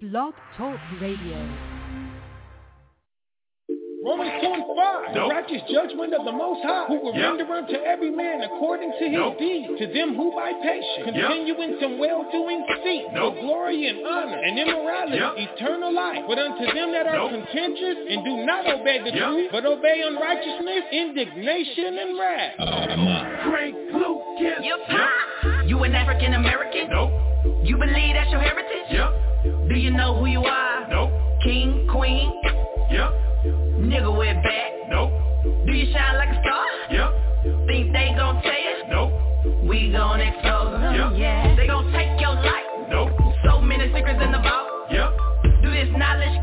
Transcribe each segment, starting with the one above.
Blog Talk Radio. Romans 2 and 5, the righteous judgment of the Most High, who will Yep. render unto every man according to his Nope. deed, to them who by patience continue in some well-doing seek Nope. for glory and honor and immorality, Yep. eternal life. But unto them that are Nope. contentious and do not obey the Yep. truth, but obey unrighteousness, indignation, and wrath. Oh, Frank Lucas. You pop. You an African American? Nope. You believe that's your heritage? Yep. Do you know who you are? Nope. King, queen, Yep. nigga with back. Nope. Do you shine like a star? Yep. Think they gon' tell you? Nope. We gon' expose them. Yeah. Yeah. They gon' take your life. Nope. So many secrets in the vault. Yep. Do this knowledge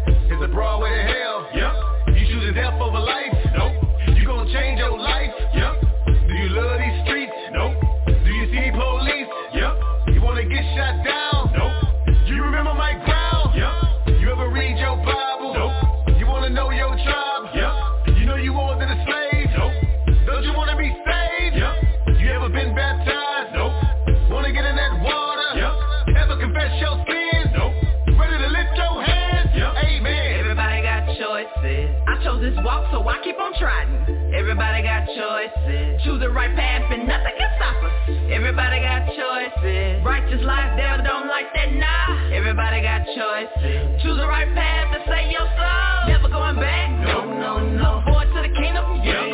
It's a broad way to hell. Yep. You choosing death over life? Choose the right path, and nothing can stop us. Everybody got choices. Righteous life, devil don't like that, nah. Everybody got choices. Choose the right path and save your soul. Never going back. No, no, no. Forward to the kingdom. Yeah.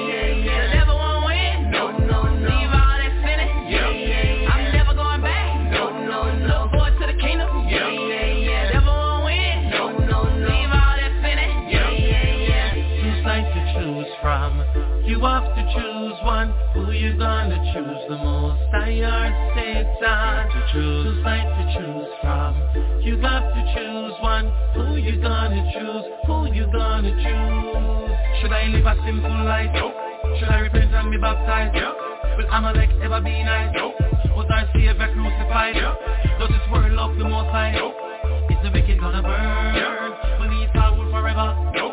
Who you gonna choose the most? I or Satan to choose. Two sides to choose from. You got to choose one. Who you gonna choose? Who you gonna choose? Should I live a simple life? Nope. Should I repent and be baptized? Yep. Will Amalek ever be nice? Nope. Was our Savior crucified? Yep. Does this world love the Most High? Nope. Is the wicked gonna burn? Yep. Will Esau rule forever? Nope.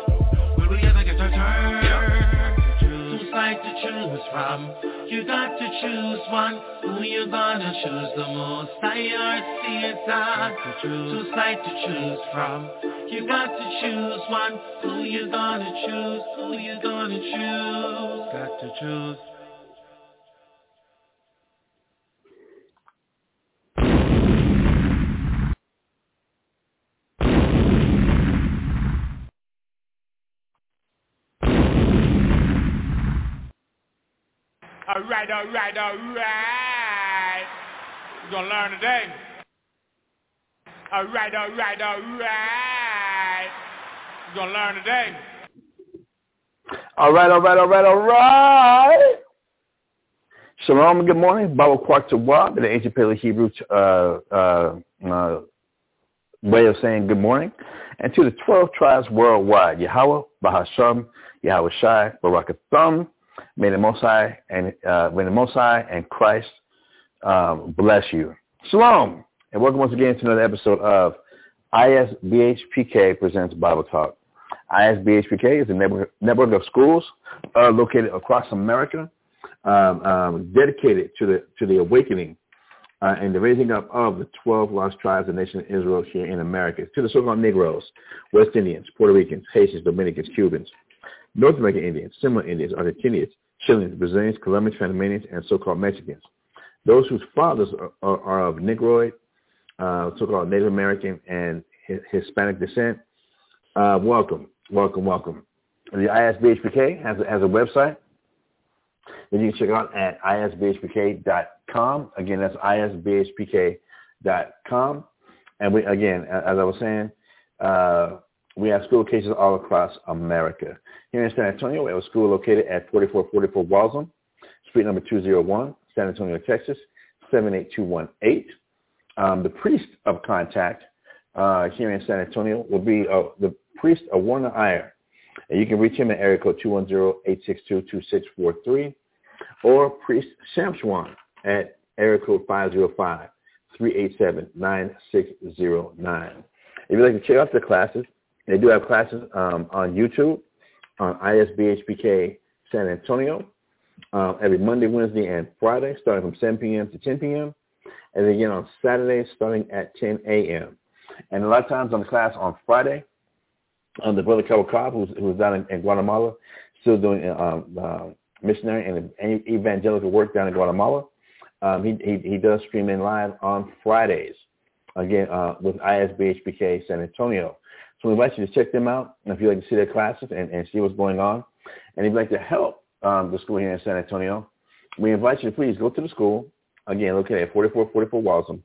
Choose from. You got to choose one. Who you gonna choose the most? I or Satan. Two sides to choose from. You got to choose one. Who you gonna choose? Who you gonna choose? Got to choose. All right, all right, all right. We're going to learn today. All right, all right, all right. We're going to learn today. All right, all right, all right, all right. Shalom good morning. Bible Quark to the ancient Paleo Hebrew uh, uh, uh, way of saying good morning. And to the 12 tribes worldwide, Yahweh, Bahasham, Yahweh Shai, Barakathum, may the Most High and, uh, may the Most High and Christ um, bless you. Shalom, and welcome once again to another episode of ISBHPK Presents Bible Talk. ISBHPK is a network, network of schools uh, located across America, um, um, dedicated to the to the awakening uh, and the raising up of the 12 lost tribes of the nation of Israel here in America, to the so-called Negroes, West Indians, Puerto Ricans, Haitians, Dominicans, Cubans, North American Indians, Seminole Indians, Argentinians, Chileans, Brazilians, Colombians, Panamanians, and so-called Mexicans. Those whose fathers are, are, are of Negroid, uh, so-called Native American, and Hispanic descent, uh, welcome, welcome, welcome. The ISBHPK has a, has a website that you can check out at isbhpk.com. Again, that's isbhpk.com. And we, again, as I was saying, uh, we have school locations all across America. Here in San Antonio, we have a school located at 4444 Waltham, Street number 201, San Antonio, Texas, 78218. Um, the priest of contact uh, here in San Antonio will be uh, the priest of Warner Iyer. And you can reach him at area code 210-862-2643 or priest Shamshwan at area code 505-387-9609. If you'd like to check out the classes, they do have classes um, on YouTube on ISBHPK San Antonio uh, every Monday, Wednesday, and Friday, starting from 7 p.m. to 10 p.m. And again on Saturday, starting at 10 a.m. And a lot of times on the class on Friday, um, the brother Carol Cobb, who's, who's down in, in Guatemala, still doing um, uh, missionary and evangelical work down in Guatemala. Um, he, he, he does stream in live on Fridays, again, uh, with ISBHPK San Antonio. We invite you to check them out and if you'd like to see their classes and, and see what's going on. And if you'd like to help um, the school here in San Antonio, we invite you to please go to the school, again, located at 4444 Waltham,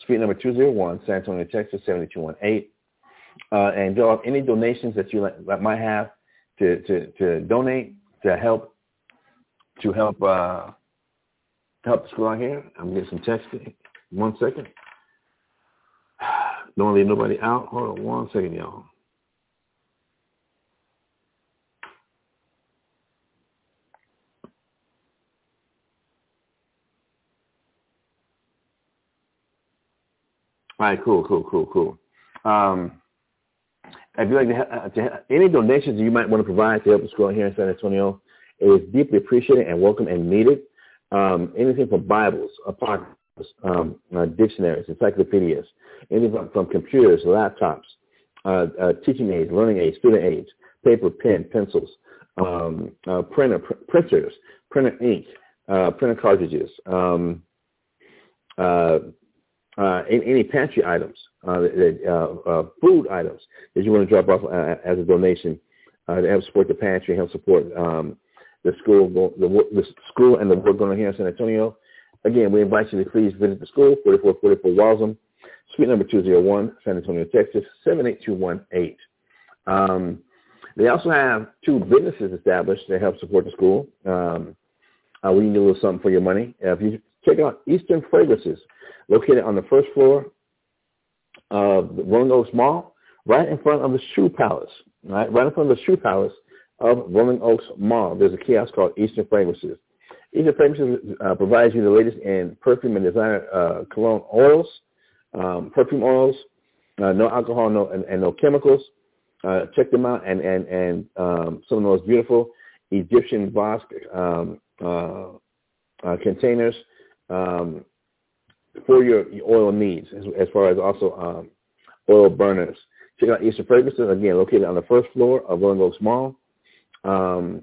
Street number 201, San Antonio, Texas, 7218. Uh, and draw up any donations that you that might have to, to, to donate to help to help uh, help the school out here. I'm getting some text. One second. Don't leave nobody out. Hold on one second, y'all. All right, cool, cool, cool, cool. Um, if you like to, have, to have, any donations you might want to provide to help the school here in San Antonio, it is deeply appreciated and welcome and needed. Um, anything from Bibles, apocryphals, um, uh, dictionaries, encyclopedias, anything from, from computers, laptops, uh, uh, teaching aids, learning aids, student aids, paper, pen, pencils, um, uh, printer, pr- printers, printer ink, uh, printer cartridges, um, uh, uh, any pantry items, food items that you want to drop off as a donation to help support the pantry, help support um, the school, the, the, school and the work going on here in San Antonio. Again, we invite you to please visit the school, 4444 Waltham, suite number 201, San Antonio, Texas, 78218. Um, they also have two businesses established that help support the school. Um, uh, we need a little something for your money. If you check out Eastern Fragrances, located on the first floor of Rolling Oaks Mall, right in front of the Shoe Palace, right, right in front of the Shoe Palace of Rolling Oaks Mall. There's a kiosk called Eastern Fragrances. Eastern Fragrances uh, provides you the latest in perfume and designer uh, cologne oils, um, perfume oils, uh, no alcohol, no and, and no chemicals. Uh, check them out, and and and um, some of the most beautiful Egyptian Vosk um, uh, uh, containers um, for your, oil needs, as, as, far as also um, oil burners. Check out Eastern Fragrances, again, located on the first floor of Oaks Mall. Um,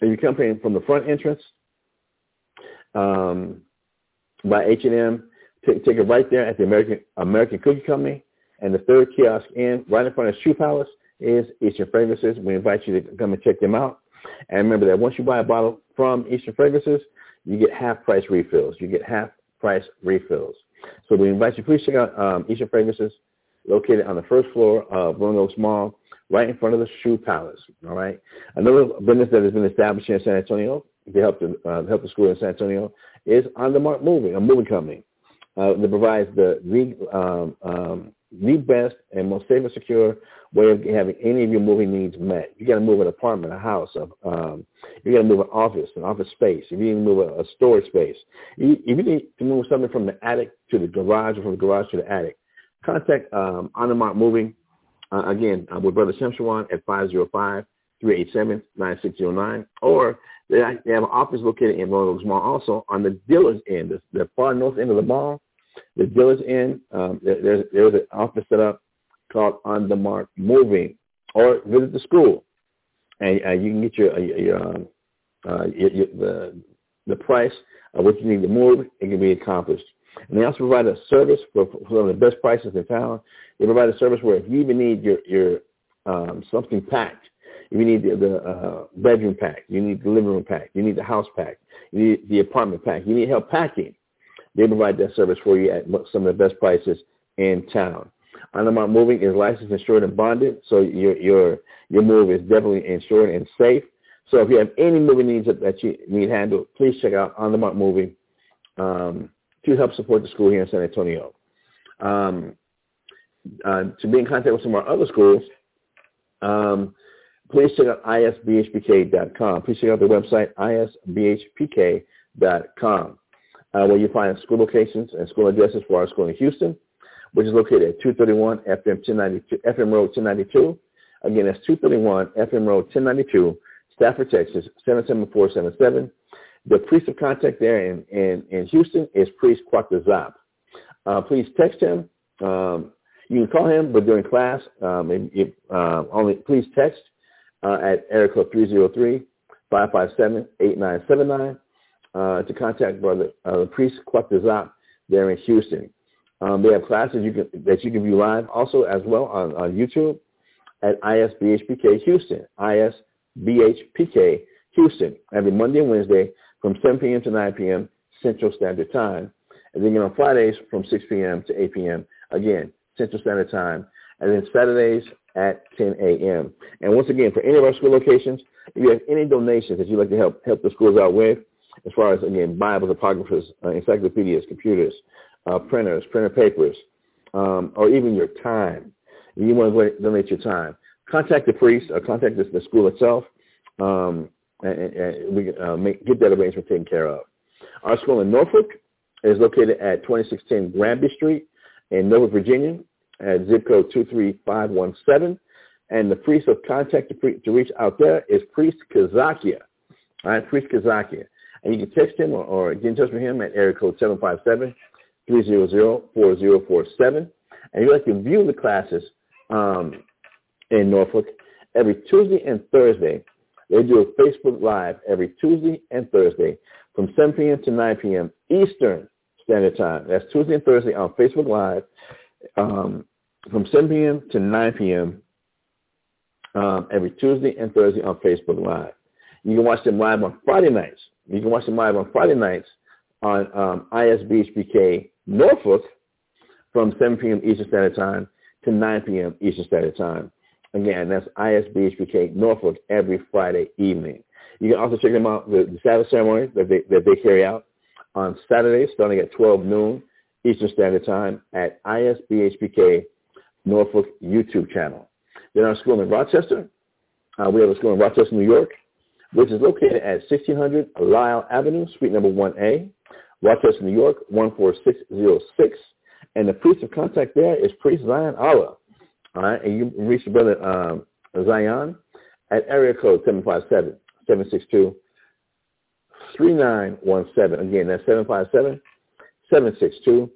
if you come in from the front entrance um, by H&M, take, take it right there at the American American Cookie Company. And the third kiosk in, right in front of Shoe Palace, is Eastern Fragrances. We invite you to come and check them out. And remember that once you buy a bottle from Eastern Fragrances, you get half price refills. You get half price refills. So we invite you, please check out um, Eastern Fragrances, located on the first floor of Oaks Mall, right in front of the Shoe Palace. All right. Another business that has been established here in San Antonio to help the uh, help the school in San Antonio is On the Mark Moving, a moving company uh, that provides the the, um, um, the best and most safe and secure way of having any of your moving needs met. You got to move an apartment, a house, a, um, you got to move an office, an office space. If you need to move a, a storage space, if you need to move something from the attic to the garage or from the garage to the attic, contact um, Anamark Moving. Uh, again, uh, with Brother Shemshawan at 505-387-9609. Or they, have an office located in Roanoke Mall also on the dealer's end, the, the far north end of the mall. The dealer's end, um, there, there's, there's an office set up called On the Mark Moving. Or visit the school, and uh, you can get your, your, um, uh, your, your, the, the price of what you need to move. It can be accomplished. And they also provide a service for, for some of the best prices in town. They provide a service where if you even need your, your um, something packed, you need the, the uh, bedroom pack, you need the living room pack, you need the house pack, you need the apartment pack, you need help packing, they provide that service for you at some of the best prices in town. Anamark Moving is licensed, insured, and bonded, so your your your move is definitely insured and safe. So if you have any moving needs that, that you need handled, please check out Anamark Moving. Um, to help support the school here in San Antonio. Um, uh, to be in contact with some of our other schools, um, please check out isbhpk.com. Please check out the website isbhpk.com, uh, where you find school locations and school addresses for our school in Houston, which is located at 231 FM, 1092, FM Road 1092. Again, that's 231 FM Road 1092, Stafford, Texas, 77477. The priest of contact there in, in, in Houston is Priest Quattazap. Uh, please text him. Um, you can call him, but during class, um, if, uh, only please text uh, at area code 303-557-8979 uh, to contact Brother uh, Priest Quattazap there in Houston. Um, they have classes you can, that you can view live also as well on, on YouTube at ISBHPK Houston, ISBHPK Houston, every Monday and Wednesday from 7 p.m. to 9 p.m. Central Standard Time. And then on Fridays from 6 p.m. to 8 p.m. Again, Central Standard Time. And then Saturdays at 10 a.m. And once again, for any of our school locations, if you have any donations that you'd like to help help the schools out with, as far as, again, Bibles, apocryphas, uh, encyclopedias, computers, uh, printers, printer papers, um, or even your time, if you want to donate your time, contact the priest or contact the, the school itself. Um, and, and we uh, make, get that arrangement taken care of. Our school in Norfolk is located at 2610 Granby Street in Norfolk, Virginia, at zip code 23517. And the priest of contact to, to reach out there is Priest Kazakia. All right, Priest Kazakia. And you can text him or, or, get in touch with him at area code 757-300-4047. And you like to view the classes um, in Norfolk every Tuesday and Thursday they do a Facebook Live every Tuesday and Thursday from 7 p.m. to 9 p.m. Eastern Standard Time. That's Tuesday and Thursday on Facebook Live um, from 7 p.m. to 9 p.m. Um, every Tuesday and Thursday on Facebook Live. You can watch them live on Friday nights. You can watch them live on Friday nights on um, ISBHPK Norfolk from 7 p.m. Eastern Standard Time to 9 p.m. Eastern Standard Time. Again, that's ISBHPK Norfolk every Friday evening. You can also check them out, the, the Sabbath ceremony that they, that they carry out on Saturdays starting at 12 noon Eastern Standard Time at ISBHPK Norfolk YouTube channel. Then our school in Rochester, uh, we have a school in Rochester, New York, which is located at 1600 Lyle Avenue, Suite number 1A, Rochester, New York, 14606. And the priest of contact there is Priest Zion Allah. All right, and you reach the brother um, Zion at area code 757-762-3917. Again, that's 757-762-3917.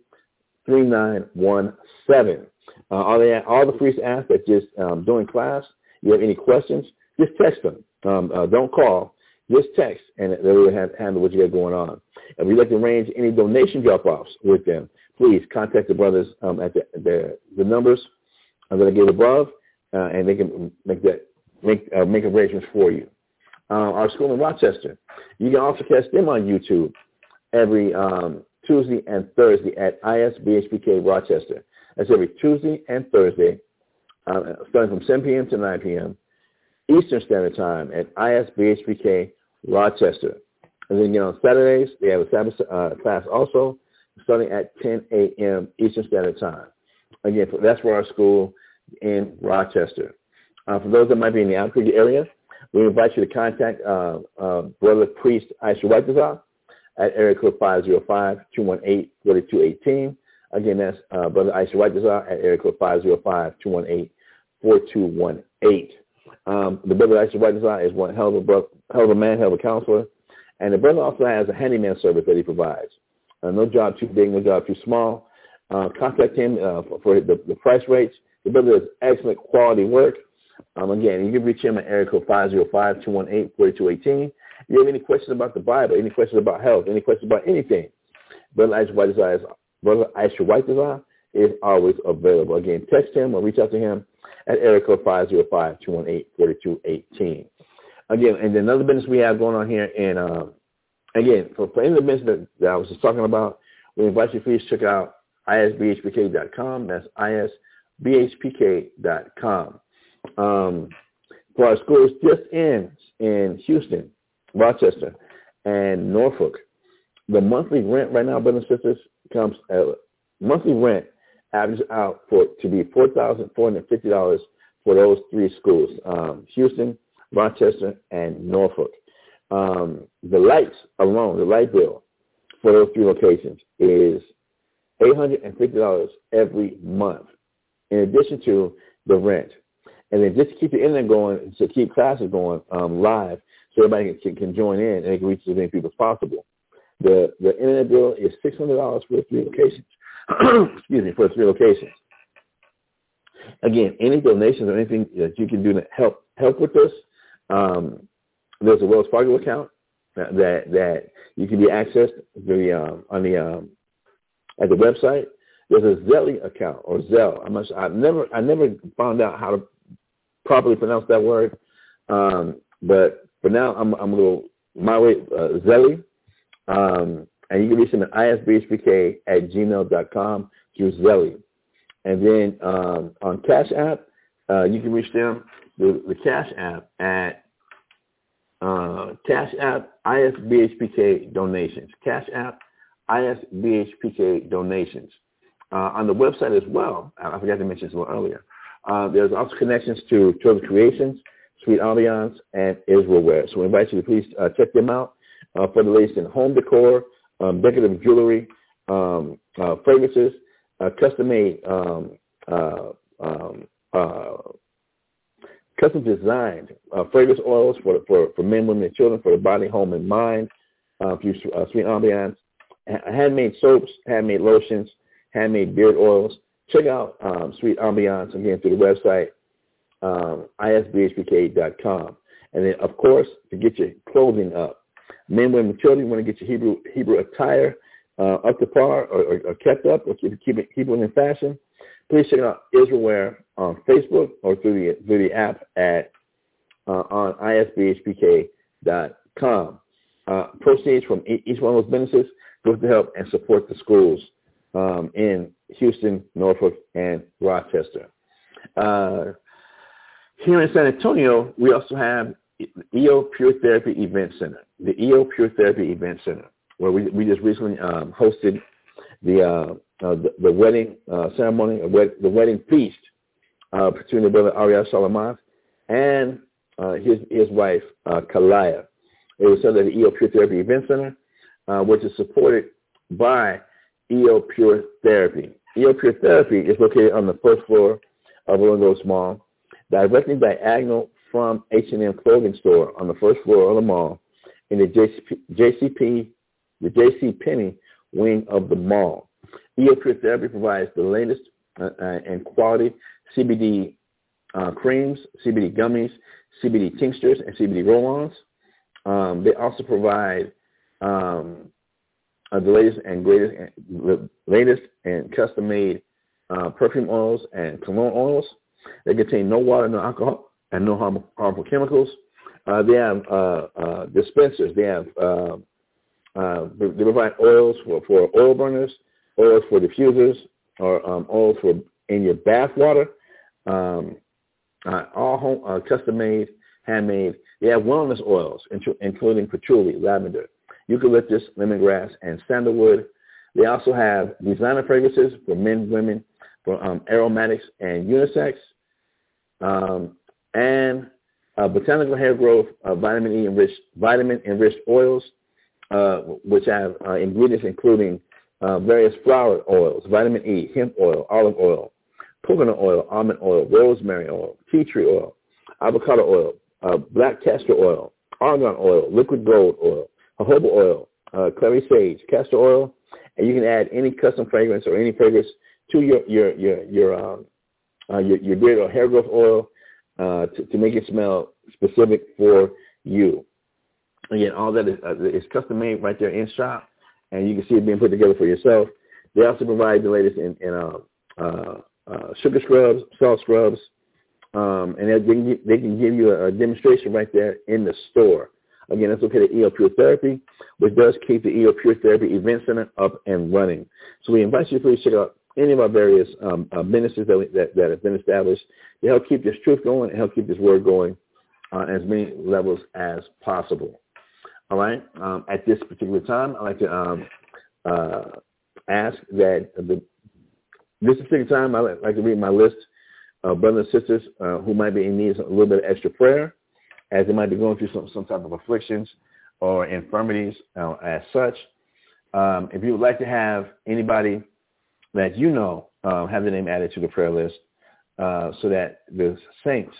Uh, all, they, all the priests ask that just um, during class, you have any questions, just text them. Um, uh, don't call. Just text, and they will have, handle what you got going on. If you'd like to arrange any donation drop-offs with them, please contact the brothers um, at the, the, the numbers that I gave above, uh, and they can make that make uh, make arrangements for you. Uh, our school in Rochester, you can also catch them on YouTube every um, Tuesday and Thursday at ISBHPK Rochester. That's every Tuesday and Thursday, uh, starting from 7 p.m. to 9 p.m. Eastern Standard Time at ISBHPK Rochester. And then you know, on Saturdays, they have a Sabbath uh, class also, starting at 10 a.m. Eastern Standard Time. again, that's for our school in Rochester. Uh, for those that might be in the Albuquerque area, we invite you to contact uh, uh, Brother Priest Aisha Whitezah at area code 505-218-4218. Again, that's uh, Brother Aisha Whitezah at area code 505-218-4218. Um, the Brother Aisha Whitezah is one hell of a, bro- hell of a man, hell of a counselor. And the brother also has a handyman service that he provides. Uh, no job too big, no job too small. Uh, contact him uh, for, for the, the, price rates. The brother does excellent quality work. Um, again, you can reach him at area code 505-218-4218. You have any questions about the Bible, any questions about health, any questions about anything, Brother Aisha White Desire is, Brother Aisha White Desire is always available. Again, text him or reach out to him at area code 505-218-4218. Again, and another business we have going on here in, uh, again, for, for any of the business that, that I was just talking about, we invite you please check out isbhpk.com. That's isbhpk.com. Um, for our schools just in in Houston, Rochester, and Norfolk, the monthly rent right now, brothers and sisters, comes uh, monthly rent averages out for to be four thousand four hundred fifty dollars for those three schools: um, Houston, Rochester, and Norfolk. Um, the lights alone, the light bill for those three locations is $850 every month, in addition to the rent. And then just to keep the internet going, to keep classes going um, live, so everybody can, can join in and it can reach as many people as possible. The the internet bill is six hundred dollars for three locations. Excuse me, for three locations. Again, any donations or anything that you can do to help help with this, um, there's a Wells Fargo account that that you can be accessed the um, on the um, at the website. There's a Zelle account or Zelle. I'm not. I never I never found out how to properly pronounce that word, um, but for now I'm I'm going to my way uh, Zelle, um, and you can reach them at isbhpk at gmail.com through Zelle, and then um, on Cash App uh, you can reach them the, the Cash App at uh, Cash App ISBHPK donations. Cash App ISBHPK donations. Uh, on the website as well, I forgot to mention this a little earlier, uh, there's also connections to Turtle Creations, Sweet Ambiance, and Israelware. So we invite you to please uh, check them out uh, for the latest in home decor, um, decorative jewelry, um, uh, fragrances, uh, custom-made, um, um, custom designed fragrance oils for, for, for men, women, and children, for the body, home, and mind, uh, Sweet Ambiance, handmade soaps, handmade lotions, handmade beard oils. Check out um, Sweet Ambiance again through the website, um, isbhpk.com. And then, of course, to get your clothing up. Men, women, children, you want to get your Hebrew Hebrew attire uh, up to par or, or, or, kept up or keep, keep, it, keep it in fashion. Please check out Israelware on Facebook or through the, through the app at uh, on isbhpk.com. Uh, proceeds from each one of those businesses goes to help and support the schools um, in Houston, Norfolk, and Rochester. Uh, here in San Antonio, we also have the EO Pure Therapy Event Center, the EO Pure Therapy Event Center, where we, we just recently um, hosted the, uh, uh, the, the wedding uh, ceremony, the wedding feast uh, between the brother Ariel Shalamoth and uh, his his wife uh, Kalaya. It was held at the EO Pure Therapy Event Center, which is supported by EO Pure Therapy. EO Pure Therapy is located on the first floor of Orlando Mall, directly diagonal from H&M clothing store on the first floor of the mall in the JCP, JCP the JC Penney wing of the mall. EO Pure Therapy provides the latest uh, uh, and quality CBD uh, creams, CBD gummies, CBD tinctures, and CBD roll-ons. Um, they also provide um, uh, the latest and greatest, the latest and custom-made uh, perfume oils and cologne oils. They contain no water, no alcohol, and no harmful, chemicals. Uh, they have uh, uh, dispensers. They have uh, they provide oils for, for oil burners, oils for diffusers, or um, oils for in your bath water. Um, all home, custom-made, handmade. They have wellness oils, including patchouli, lavender, eucalyptus, lemongrass, and sandalwood. They also have designer fragrances for men, women, for um, aromatics and unisex, um, and uh, botanical hair growth, uh, vitamin E enriched vitamin enriched oils, uh, which have uh, ingredients including uh, various flower oils, vitamin E, hemp oil, olive oil, coconut oil, almond oil, rosemary oil, tea tree oil, avocado oil, uh, black castor oil, argan oil, liquid gold oil, jojoba oil, clary sage, castor oil, and you can add any custom fragrance or any fragrance to your your your your um, uh, your, your beard or hair growth oil uh, to, to make it smell specific for you. Again, all that is, uh, is custom made right there in shop, and you can see it being put together for yourself. They also provide the latest in, in uh, uh, uh, sugar scrubs, salt scrubs, um, and they can, they can give you a, a, demonstration right there in the store. Again, that's located at EO Pure Therapy, which does keep the EO Pure Therapy Event Center up and running. So we invite you to please check out any of our various um, uh, ministries that, we, that, that have been established to help keep this truth going and help keep this word going on uh, as many levels as possible. All right. Um, at this particular time, I'd like to um, uh, ask that the, this particular time, I'd like to read my list of brothers and sisters uh, who might be in need of a little bit of extra prayer as they might be going through some, some type of afflictions or infirmities uh, as such. Um, if you would like to have anybody that you know um, have the name added to the prayer list uh, so that the saints,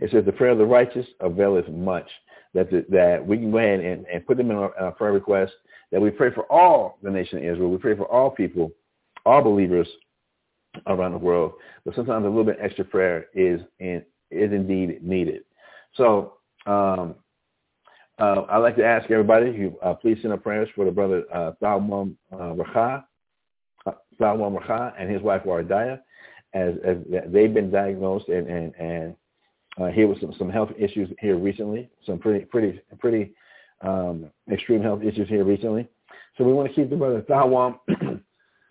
it says the prayer of the righteous availeth much, that the, that we can go ahead and, and put them in our, our prayer request, that we pray for all the nation of Israel. We pray for all people, all believers around the world. But sometimes a little bit extra prayer is in, is indeed needed. So um, uh, I'd like to ask everybody, you, uh, please send up prayers for the brother uh, Thalmum uh, Racha, Thalmum Racha and his wife Wardaya, as, as they've been diagnosed and, and, and uh, here was some, some health issues here recently, some pretty, pretty, pretty um, extreme health issues here recently. So we want to keep the brother Thalwam,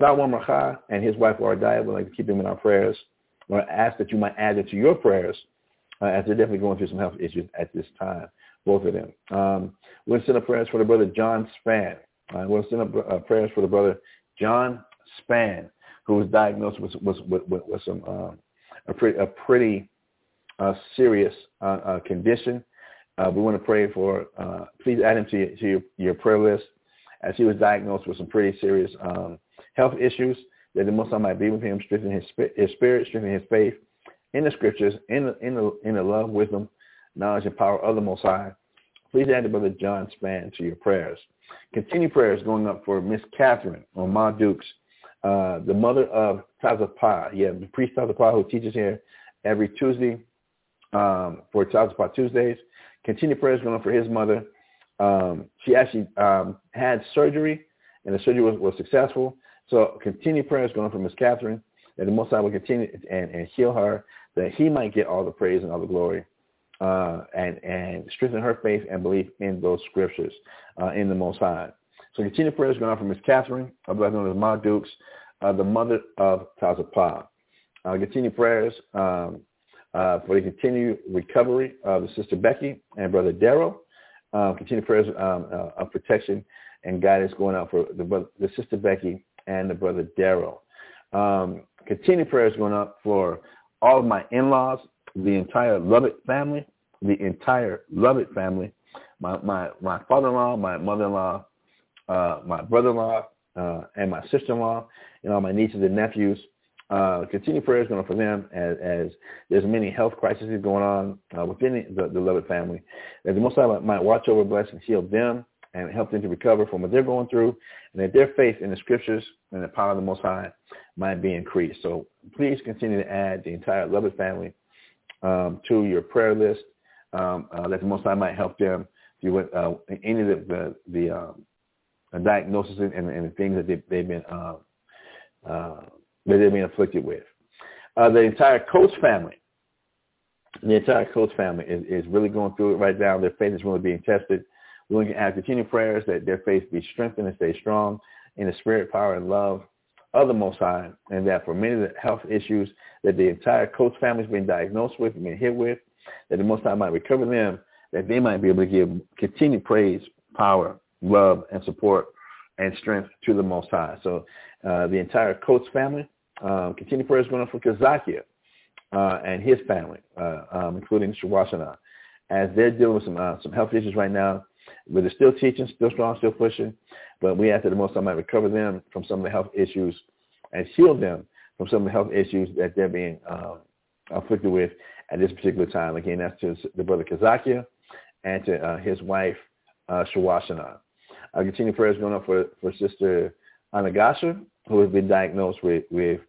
Thalwam Racha and his wife Wardaya, we'd like to keep them in our prayers. I ask that you might add it to your prayers uh, as they're definitely going through some health issues at this time, both of them. Um, we'll send up prayers for the brother John Span. Uh, we'll send up uh, prayers for the brother John Span, who was diagnosed with, with, with, with some uh, a pretty, a pretty uh, serious uh, uh condition. Uh, we want to pray for, uh, please add him to, your, to your, your, prayer list as he was diagnosed with some pretty serious um, health issues that the Most High might be with him, strengthen his, his spirit, strengthen his faith, in the scriptures, in the, in the, in the love, wisdom, knowledge, and power of the Most High. Please add the Brother John Span to your prayers. Continue prayers going up for Miss Catherine or Ma Dukes, uh, the mother of Tazapah. Yeah, the priest Tazapah who teaches here every Tuesday um, for Tazapah Tuesdays. Continue prayers going for his mother. Um, she actually um, had surgery, and the surgery was, was successful. So continue prayers going for Miss Catherine, that the Most High will continue and, and heal her that he might get all the praise and all the glory uh, and, and strengthen her faith and belief in those scriptures uh, in the Most High. So continued prayers going on for Miss Catherine, otherwise known as Ma Dukes, uh, the mother of Tazapah. Uh, continued prayers um, uh, for the continued recovery of Sister Becky and Brother Darrow. Uh, continued prayers um, of protection and guidance going out for the, the Sister Becky and the Brother Darrow. Um, continued prayers going up for all of my in-laws, the entire Lovett family, the entire Lovett family, my my my father-in-law, my mother-in-law, uh, my brother-in-law, uh, and my sister-in-law, and all my nieces and nephews. Uh, continue prayers going for them as, as there's many health crises going on uh, within the, the Lovett family. That the Most High might watch over, bless, and heal them and help them to recover from what they're going through, and that their faith in the scriptures and the power of the Most High might be increased. So please continue to add the entire Lovett family um, to your prayer list um, uh, that the Most High might help them through uh, any of the the, the um, diagnoses and, and, the things that they, they've been uh, uh, that they've been afflicted with. Uh, the entire Coates family, the entire Coates family is, is really going through it right now. Their faith is really being tested. We can add continued prayers that their faith be strengthened and stay strong in the spirit, power, and love of the Most High, and that for many of the health issues that the entire Coates family has been diagnosed with and been hit with, that the Most High might recover them, that they might be able to give continued praise, power, love, and support and strength to the Most High. So uh, the entire Coates family Um, continue prayers going on for Kazakia uh, and his family, uh, um, including Shavasana, as they're dealing with some uh, some health issues right now. But they're still teaching, still strong, still pushing. But we ask that the Most High might recover them from some of the health issues and heal them from some of the health issues that they're being uh, afflicted with at this particular time. Again, that's to the brother Kazakia and to uh, his wife, uh, Shawashana. I continue prayers going up for, for Sister Anagasha, who has been diagnosed with, with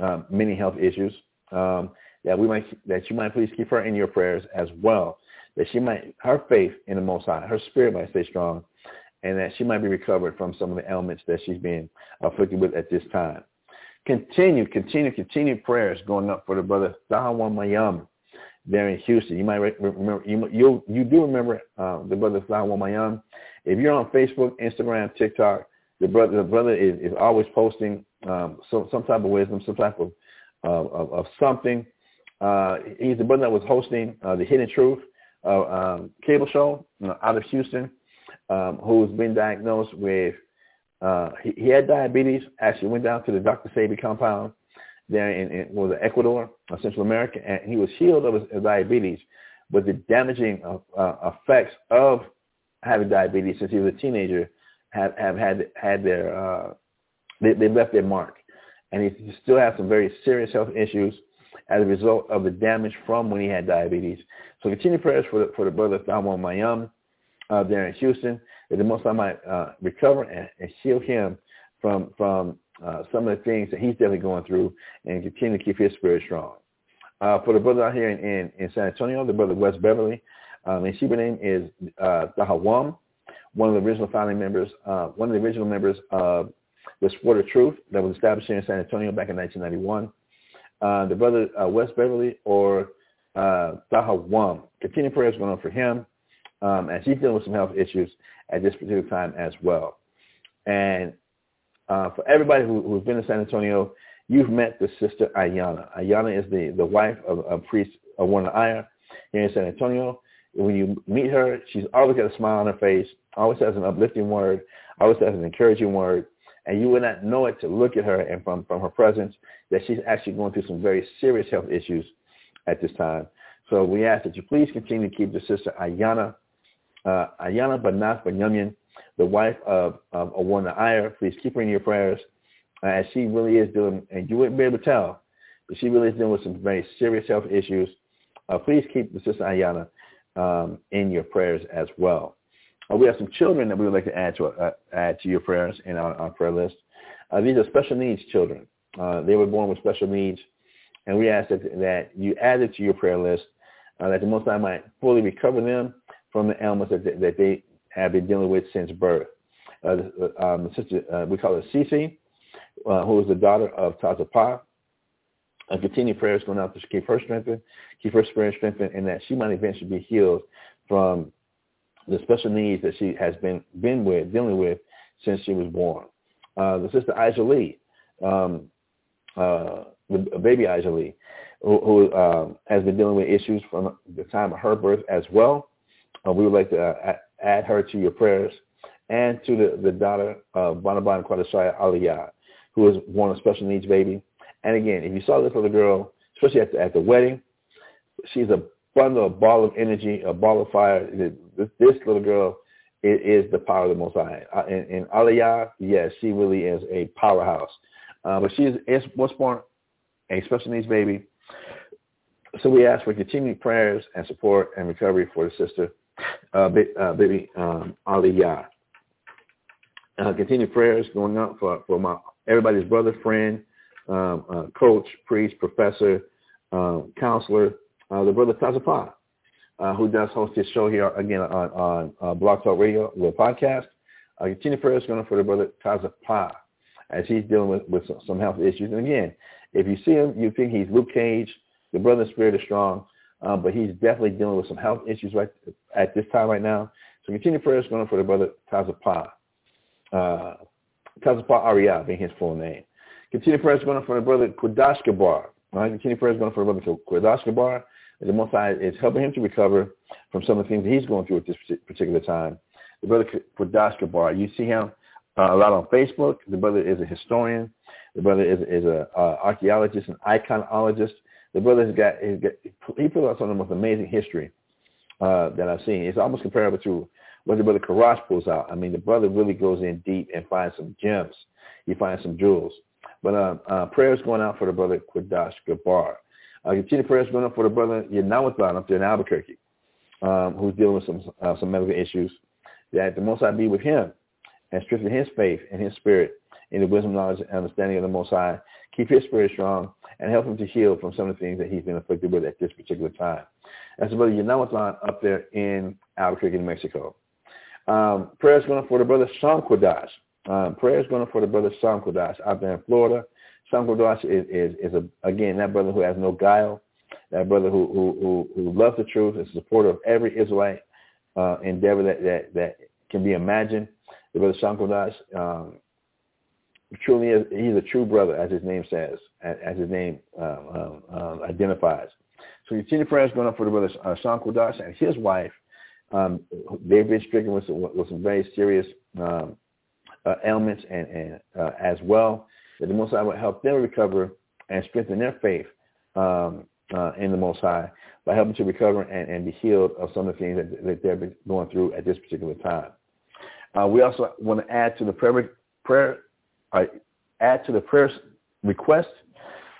um, many health issues. Um, that we might that you might please keep her in your prayers as well. That she might her faith in the Most High, her spirit might stay strong, and that she might be recovered from some of the ailments that she's being afflicted with at this time. Continue, continue, continue prayers going up for the brother Sahawan Mayam there in Houston. You might remember you you do remember uh, the brother Sahawan Mayam. If you're on Facebook, Instagram, TikTok, the brother the brother is, is always posting um, some some type of wisdom, some type of uh, of, of something. Uh, he's the brother that was hosting uh, the Hidden Truth uh, um, cable show out of Houston, um, who's been diagnosed with uh, he, he, had diabetes. Actually, went down to the Dr. Sebi compound there in, in was Ecuador, Central America, and he was healed of his, diabetes. But the damaging uh, effects of having diabetes since he was a teenager have have had had their uh, they, they left their mark, and he still has some very serious health issues as a result of the damage from when he had diabetes. So continue prayers for the, for the brother Thalmo Mayam uh, there in Houston, that the Most High might uh, recover and, and, heal him from from uh, some of the things that he's definitely going through and continue to keep his spirit strong. Uh, for the brother out here in, in, in, San Antonio, the brother Wes Beverly, um, his Hebrew name is uh, Dahawam one of the original founding members, uh, one of the original members of the Sword of Truth that was established here in San Antonio back in 1991. Uh, the brother uh, Wes Beverly or uh. Continuing prayers going on for him um, as he's dealing with some health issues at this particular time as well. And uh, for everybody who, who's been in San Antonio, you've met the sister Ayana. Ayana is the, the wife of a priest of Warner Iyer here in San Antonio. When you meet her, she's always got a smile on her face always has an uplifting word, always has an encouraging word, and you would not know it to look at her and from, from her presence that she's actually going through some very serious health issues at this time. So we ask that you please continue to keep the sister Ayana, uh, Ayana Banath Banyamian, the wife of, of Awana Iyer. Please keep her in your prayers uh, as she really is dealing, and you wouldn't be able to tell, but she really is dealing with some very serious health issues. Uh, please keep the sister Ayana um, in your prayers as well. Uh, we have some children that we would like to add to uh, add to your prayers in our, our prayer list. Uh, these are special needs children. Uh, they were born with special needs, and we ask that, that you add it to your prayer list, uh, that the Most High might fully recover them from the ailments that they, that they have been dealing with since birth. Um, sister, we call her Cece, who is the daughter of Tazapah. Uh, continue prayers going out to keep her strengthened, keep her spirit strengthened, and that she might eventually be healed from the special needs that she has been been with, dealing with since she was born. Uh, the sister Aisha Lee, um, uh, the baby Aisha Lee, who, who um, has been dealing with issues from the time of her birth as well. Uh, we would like to uh, add her to your prayers and to the, the daughter of Banaban Kwadashaya Aliyah, who is born a special needs baby. And again, if you saw this little girl, especially at the, at the wedding, she's a bundle, a ball of energy, a ball of fire. This, this little girl is, is, the power of the Most High. Uh, and, and Aliyah, yes, she really is a powerhouse. Uh, but she is, is was born a special needs baby. So we ask for continued prayers and support and recovery for the sister, uh, uh, baby um, Aliyah. Uh, continued prayers going up for, for my everybody's brother, friend, um, uh, coach, priest, professor, um, counselor, uh, the brother Tazapah, uh, who does host his show here again on, on uh, Blog Talk Radio, the podcast. Uh, continue prayers going for the brother Tazapah as he's dealing with, with some, health issues. And again, if you see him, you think he's Luke Cage. The brother's spirit is strong, um, but he's definitely dealing with some health issues right at this time right now. So continue prayers going for the brother Tazapah. Uh, Tazapah Arya being his full name. Continue prayers going for the brother right, continue prayers going for the brother Quadash Gabar the Most High is helping him to recover from some of the things that he's going through at this particular time. The brother Qudash Gabar, you see him, uh, a lot on Facebook. The brother is a historian. The brother is, is a uh, archaeologist and iconologist. The brother has got, he's got he put out some of the most amazing history uh, that I've seen. It's almost comparable to what the brother Karash pulls out. I mean, the brother really goes in deep and finds some gems. He finds some jewels. But uh, uh, prayers going out for the brother Quadash Gabar. Uh, continue prayers going out for the brother Yanawathan up there in Albuquerque, um, who's dealing with some uh, some medical issues. That the Most High be with him and strengthen his faith and his spirit in the wisdom, knowledge, and understanding of the Most High. Keep his spirit strong and help him to heal from some of the things that he's been afflicted with at this particular time. That's the brother Yanawathan up there in Albuquerque, New Mexico. Um, prayers going out for the brother Sean Quadash. Um, prayers going for the brother Sean Quadash out there in Florida. Sean Quadash is, is, is a, again, that brother who has no guile, that brother who, who, who, who loves the truth, is a supporter of every Israelite uh, endeavor that, that, that can be imagined. The brother Sean Quadash um, truly is, he's a true brother, as his name says, as, as his name um, um, um identifies. So continue prayers going up for the brother uh, Sean Quadash and his wife. Um, they've been stricken with some, with some very serious um, uh, ailments and, and uh, as well. That the Most High will help them recover and strengthen their faith um, uh, in the Most High by helping to recover and, and be healed of some of the things that, that they're going through at this particular time. Uh, we also want to add to the prayer, prayer uh, add to the prayer request,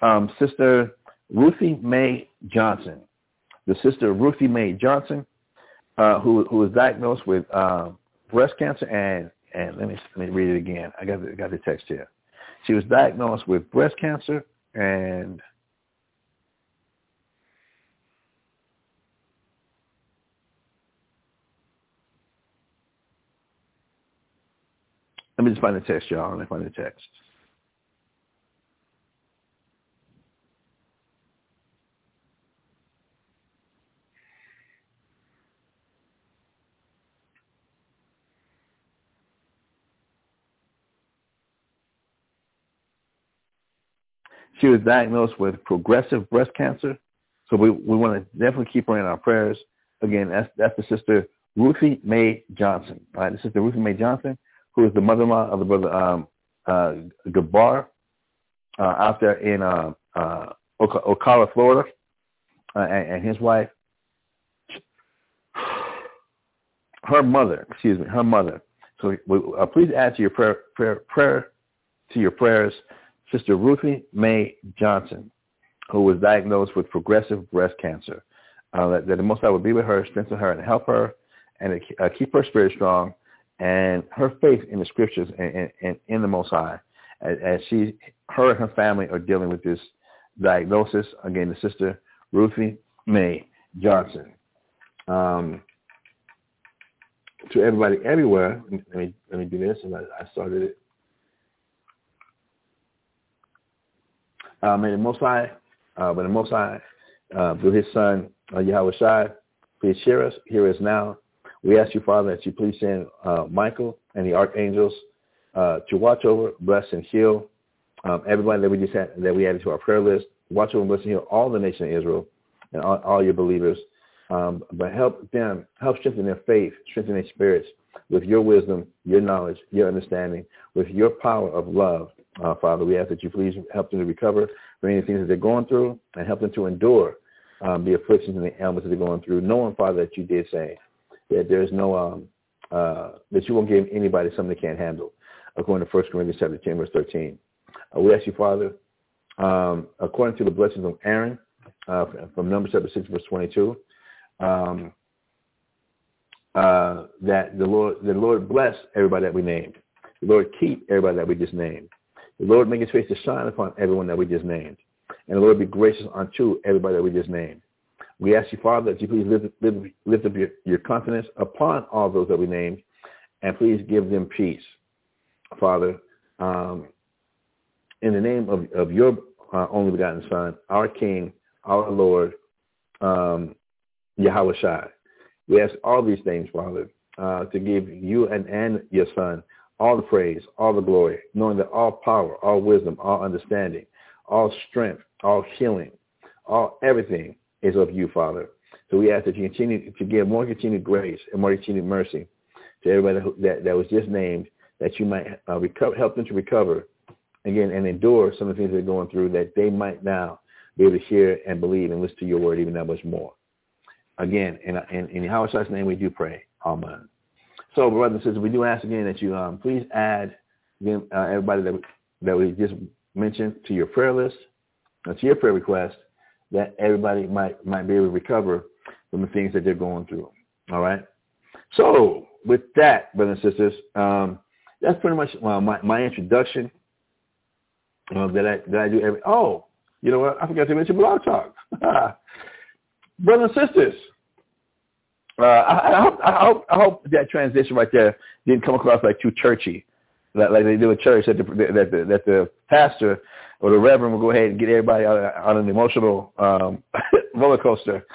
um, Sister Ruthie Mae Johnson. The sister Ruthie Mae Johnson, uh, who who was diagnosed with uh, breast cancer and and let me let me read it again. I got the, got the text here. She was diagnosed with breast cancer and let me just find the text, y'all. Let me find the text. She was diagnosed with progressive breast cancer. So we, we want to definitely keep her in our prayers. Again, that's, that's the sister Ruthie Mae Johnson. All right, the Ruthie Mae Johnson, who is the mother-in-law of the brother um, uh, Gabar uh, out there in uh, uh, Ocala, Florida, uh, and, and his wife. Her mother, excuse me, her mother. So uh, please add to your prayer, prayer, prayer to your prayers Sister Ruthie Mae Johnson, who was diagnosed with progressive breast cancer. Uh, that, that, the Most High would be with her, strengthen her, and help her, and uh, keep her spirit strong, and her faith in the Scriptures and, and, and in the Most High, as, as, she, her and her family are dealing with this diagnosis. Again, the sister Ruthie Mae Johnson. Um, to everybody everywhere, let me let me do this, and I, I started it. Uh, may the Most High, uh, may the Most High, uh, through his son, uh, Yahweh Shai, please hear us, hear us now. We ask you, Father, that you please send uh, Michael and the archangels uh, to watch over, bless, and heal um, everybody that we just had, that we added to our prayer list. Watch over and bless and heal all the nation of Israel and all, all your believers. Um, but help them, help strengthen their faith, strengthen their spirits with your wisdom, your knowledge, your understanding, with your power of love uh, Father, we ask that you please help them to recover from any things that they're going through and help them to endure um, the afflictions and the ailments that they're going through, knowing, Father, that you did say that there's no, um, uh, that you won't give anybody something they can't handle, according to 1 Corinthians chapter 10, verse 13. Uh, we ask you, Father, um, according to the blessings of Aaron, uh, from Numbers chapter 6, verse 22, um, uh, that the Lord, the Lord bless everybody that we named. The Lord keep everybody that we just named. The Lord make his face to shine upon everyone that we just named. And the Lord be gracious unto everybody that we just named. We ask you, Father, that you please lift, lift, lift up your, your confidence upon all those that we named, and please give them peace. Father, um, in the name of, of your uh, only begotten Son, our King, our Lord, um, Yahweh Shai. We ask all these things, Father, uh, to give you and, and your Son all the praise, all the glory, knowing that all power, all wisdom, all understanding, all strength, all healing, all everything is of you, Father. So we ask that you continue to give more continued grace and more continued mercy to everybody that, that was just named, that you might uh, recover, help them to recover again and endure some of the things they're going through that they might now be able to hear and believe and listen to your word even that much more. Again, in, in, in Yahweh's name we do pray. Amen. So, brothers and sisters, we do ask again that you um, please add again, uh, everybody that, that we just mentioned to your prayer list, uh, to your prayer request, that everybody might, might be able to recover from the things that they're going through. All right? So, with that, brothers and sisters, um, that's pretty much uh, my, my introduction uh, that I that I do every. Oh, you know what? I forgot to mention Blog Talk. brothers and sisters, uh, I, I, hope, I hope I hope that transition right there didn't come across like too churchy, like, like they do at church that the, that the that the pastor or the reverend will go ahead and get everybody on, on an emotional um, roller coaster.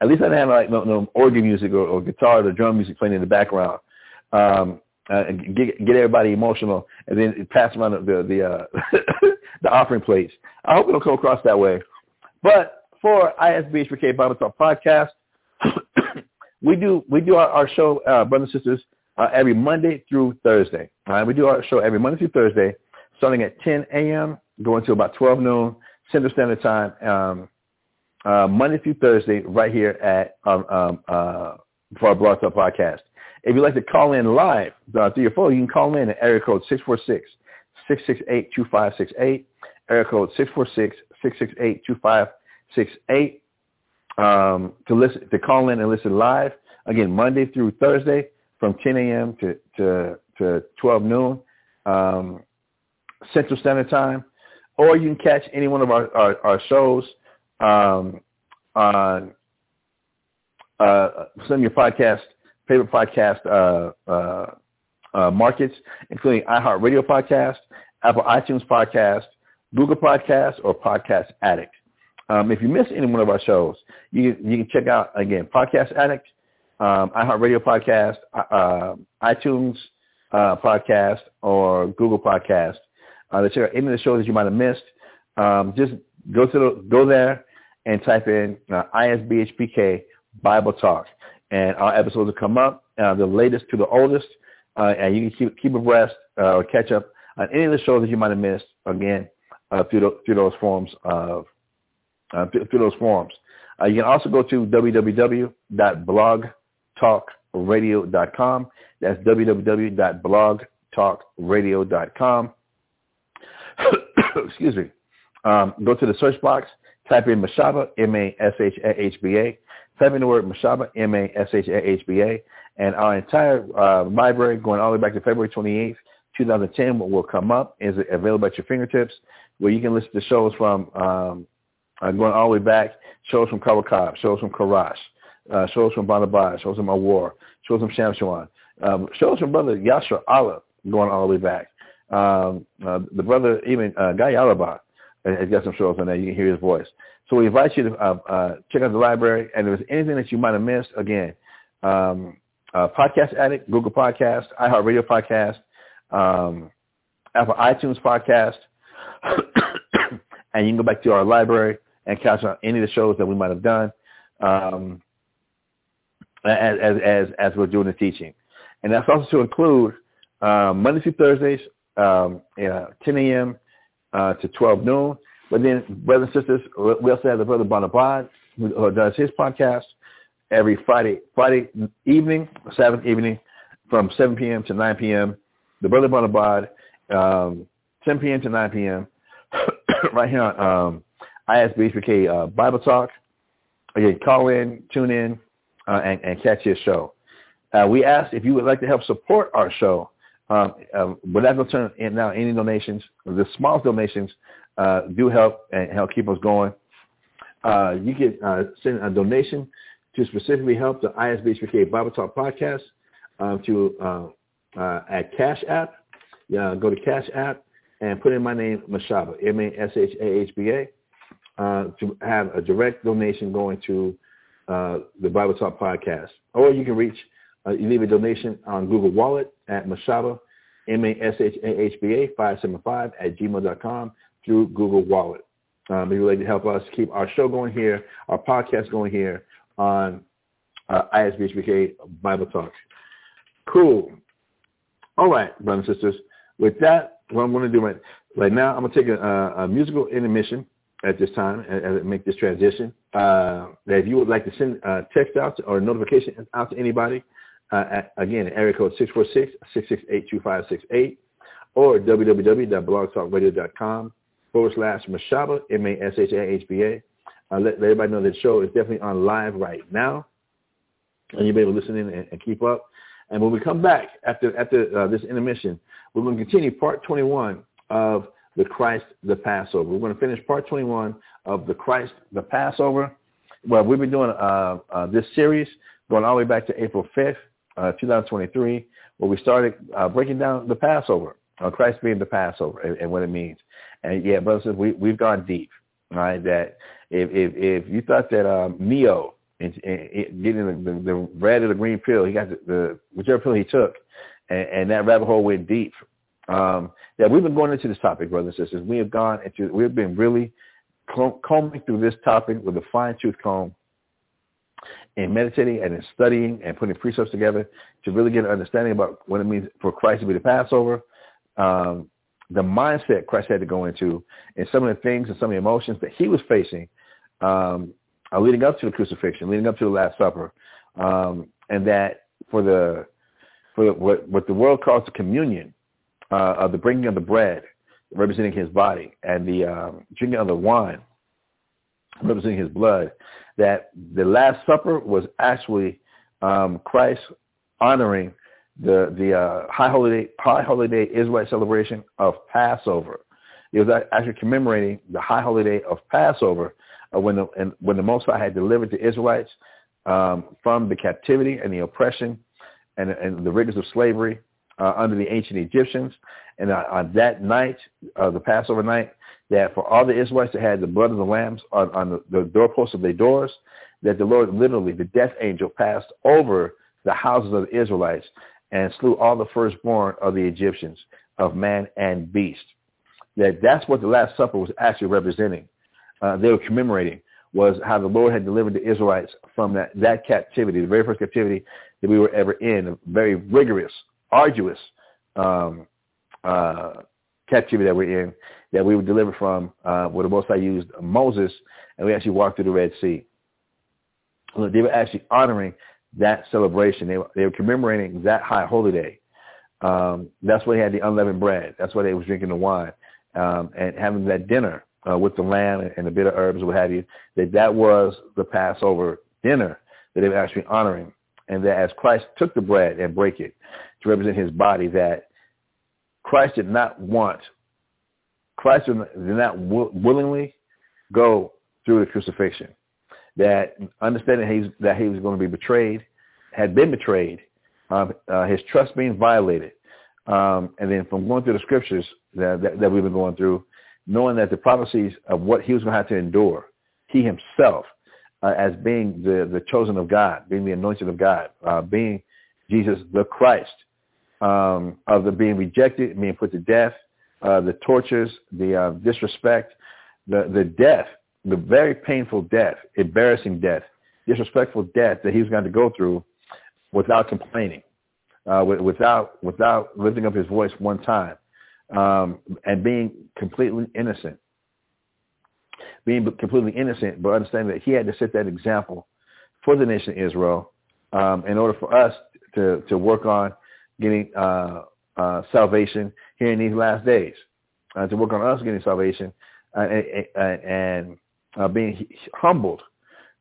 At least I didn't have like no, no organ music or, or guitar or drum music playing in the background. Um, uh, get, get everybody emotional, and then pass around the the uh, the offering plates. I hope it don't come across that way. But for ISBHPK Bible Talk podcast, we do we do our, our show, uh, brothers and sisters, uh, every Monday through Thursday. All right, we do our show every Monday through Thursday, starting at 10 a.m. going to about 12 noon Central Standard Time. Um, uh, Monday through Thursday, right here at um, um, uh, for our Blog Talk podcast. If you'd like to call in live uh, through your phone, you can call in at area code 646-668-2568, area code 646-668-2568 um, to listen to call in and listen live. Again, Monday through Thursday from 10 a.m. to, to, to 12 noon um, Central Standard Time. Or you can catch any one of our, our, our shows um, on uh, some of your podcast favorite podcast uh, uh, uh, markets, including iHeartRadio podcast, Apple iTunes podcast, Google Podcast, or Podcast Addict. Um, if you miss any one of our shows, you you can check out again Podcast Addict, um, iHeartRadio podcast, uh, iTunes uh, podcast, or Google Podcast. Uh, to check out any of the shows that you might have missed, um, just go to the, go there and type in uh, ISBHPK Bible Talk and our episodes will come up, uh, the latest to the oldest, uh, and you can keep keep abreast uh, or catch up on any of the shows that you might have missed. Again, uh, through the, through those forms of uh, through, those forms. Uh, you can also go to www.blogtalkradio.com. That's www.blogtalkradio.com. Excuse me. Um, go to the search box, type in Mashahba, M-A-S-H-A-H-B-A, Type in the word Mashahba, M-A-S-H-A-H-B-A, and our entire uh, library going all the way back to February 28th, 2010 will come up, is available at your fingertips, where you can listen to shows from um, uh, going all the way back, shows from Kawakab, shows from Karash, uh, shows from Banabad, shows from Awar, shows from Shamshawan, um, shows from Brother Yasser Allah going all the way back. Um, uh, the brother, even uh, Guy Alaba, has got some shows on there. You can hear his voice. So we invite you to uh, uh, check out the library. And if there's anything that you might have missed, again, um, uh, Podcast Addict, Google Podcast, iHeartRadio Podcast, um, Apple iTunes Podcast, and you can go back to our library and catch on any of the shows that we might have done um, as, as, as, as we're doing the teaching. And that's also to include um, Monday through Thursdays, um, 10 a.m. Uh, to 12 noon. But then, brothers and sisters, we also have the brother Bonabad, who does his podcast every Friday, Friday evening, Sabbath evening, from 7 p.m. to 9 p.m. The brother Bonabad, um, 10 p.m. to 9 p.m. right here on um, ISBHPK uh, Bible Talk. Again, call in, tune in, uh, and, and, catch your show. Uh, we ask if you would like to help support our show. Um, um, we're not going to turn in now any donations. The smallest donations uh, do help and help keep us going. Uh, you can uh, send a donation to specifically help the ISBHPK Bible Talk podcast um, to at Cash App. Yeah, go to Cash App and put in my name, Mashahba, M-A-S-H-A-H-B-A, uh, to have a direct donation going to the Bible Talk podcast. Or you can reach, you leave a donation on Google Wallet at Mashahba, M-A-S-H-A-H-B-A 575 at gmail.com through Google Wallet. Um, if you'd like to help us keep our show going here, our podcast going here on uh, ISBHPK Bible Talk. Cool. All right, brothers and sisters. With that, what I'm going to do right, right now, I'm going to take a, a musical intermission at this time as I make this transition. Uh, that if you would like to send uh, text out or notification out to anybody, uh, at, again, area code 646-668-2568 or www.blogtalkradio.com forward slash Mashahba, M-A-S-H-A-H-B-A. Uh, let, let, everybody know that the show is definitely on live right now, and you'll be able to listen in and, and keep up. And when we come back after after uh, this intermission, we're going to continue part 21 of the Christ, the Passover. We're going to finish part 21 of the Christ, the Passover. Well, we've been doing uh, uh, this series going all the way back to April 5th, uh, 2023, where we started uh, breaking down the Passover, uh, Christ being the Passover and, and, what it means. And yeah, brothers, we, we've gone deep, right? That if, if, if you thought that um, Neo, in, in, getting the, the, the, red or the green pill, he got the, the whichever pill he took, and, and that rabbit hole went deep. Um, yeah, we've been going into this topic, brothers and sisters. We have gone into, we've been really combing through this topic with a fine tooth comb and meditating and in studying and putting precepts together to really get an understanding about what it means for Christ to be the Passover, um, the mindset Christ had to go into, and some of the things and some of the emotions that he was facing um, uh, leading up to the crucifixion, leading up to the Last Supper, um, and that for the for what, what the world calls the communion uh, of the breaking of the bread, representing his body, and the um, drinking of the wine, representing his blood, that the Last Supper was actually um, Christ honoring the the uh, high holiday high holiday Israelite celebration of Passover. It was actually commemorating the high holiday of Passover uh, when the and when the Most High had delivered the Israelites um, from the captivity and the oppression and, and the rigors of slavery uh, under the ancient Egyptians. And uh, on that night, uh, the Passover night, that for all the Israelites that had the blood of the lambs on, on the, the doorposts of their doors, that the Lord literally, the death angel, passed over the houses of the Israelites and slew all the firstborn of the Egyptians, of man and beast. That that's what the Last Supper was actually representing. Uh, they were commemorating was how the Lord had delivered the Israelites from that, that captivity, the very first captivity that we were ever in, a very rigorous, arduous um, uh, captivity that we're in, that we were delivered from, uh, where the Most High used Moses, and we actually walked through the Red Sea. They were actually honoring that celebration. They were, they were commemorating that high holy day. Um, that's why they had the unleavened bread. That's why they was drinking the wine um, and having that dinner uh, with the lamb and the bitter herbs, what have you. That that was the Passover dinner that they were actually honoring, and that as Christ took the bread and break it to represent His body, that Christ did not want, Christ did not willingly go through the crucifixion. That understanding that he was going to be betrayed, had been betrayed, uh, uh, his trust being violated, um, and then from going through the scriptures that, that, that, we've been going through, knowing that the prophecies of what he was going to have to endure, he himself, uh, as being the, the chosen of God, being the anointed of God, uh, being Jesus the Christ, um, of the being rejected, being put to death, uh, the tortures, the uh, disrespect, the, the death, the very painful death, embarrassing death, disrespectful death that he was going to go through without complaining, uh, without without lifting up his voice one time, um, and being completely innocent. Being completely innocent, but understanding that he had to set that example for the nation of Israel um, in order for us to, to work on getting uh, uh, salvation here in these last days, uh, to work on us getting salvation uh, and, and uh, being humbled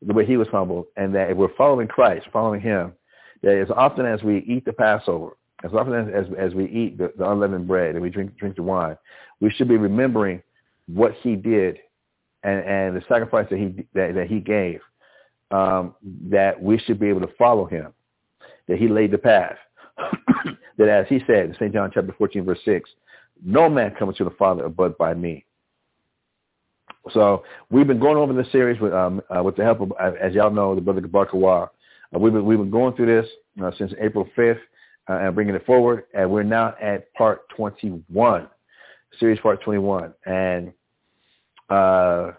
the way he was humbled, and that if we're following Christ, following him, that as often as we eat the Passover, as often as, as, as we eat the, the unleavened bread and we drink, drink the wine, we should be remembering what he did and, and the sacrifice that he, that, that he gave, um, that we should be able to follow him, that he laid the path. that as he said in St. John chapter 14, verse 6, no man cometh to the Father but by me. So we've been going over this series with um, uh, with the help of, as y'all know, the brother Gabar Uh, we've been we've been going through this uh, since April 5th uh, and bringing it forward, and we're now at part 21, series part 21, and uh,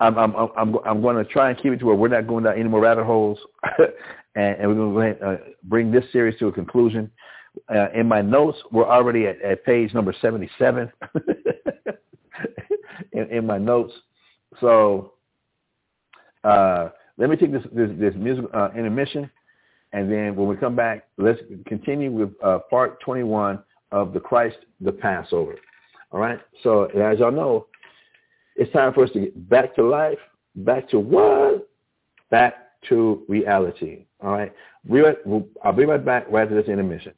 I'm I'm I'm I'm going to try and keep it to where we're not going down any more rabbit holes, and, and, we're going to go ahead uh, bring this series to a conclusion. Uh, in my notes, we're already at, at page number 77 in, in my notes. So uh, let me take this this, this music uh, intermission, and then when we come back, let's continue with uh, part 21 of the Christ the Passover. All right. So as y'all know, it's time for us to get back to life, back to what? Back to reality. All right. I'll be right back right after this intermission.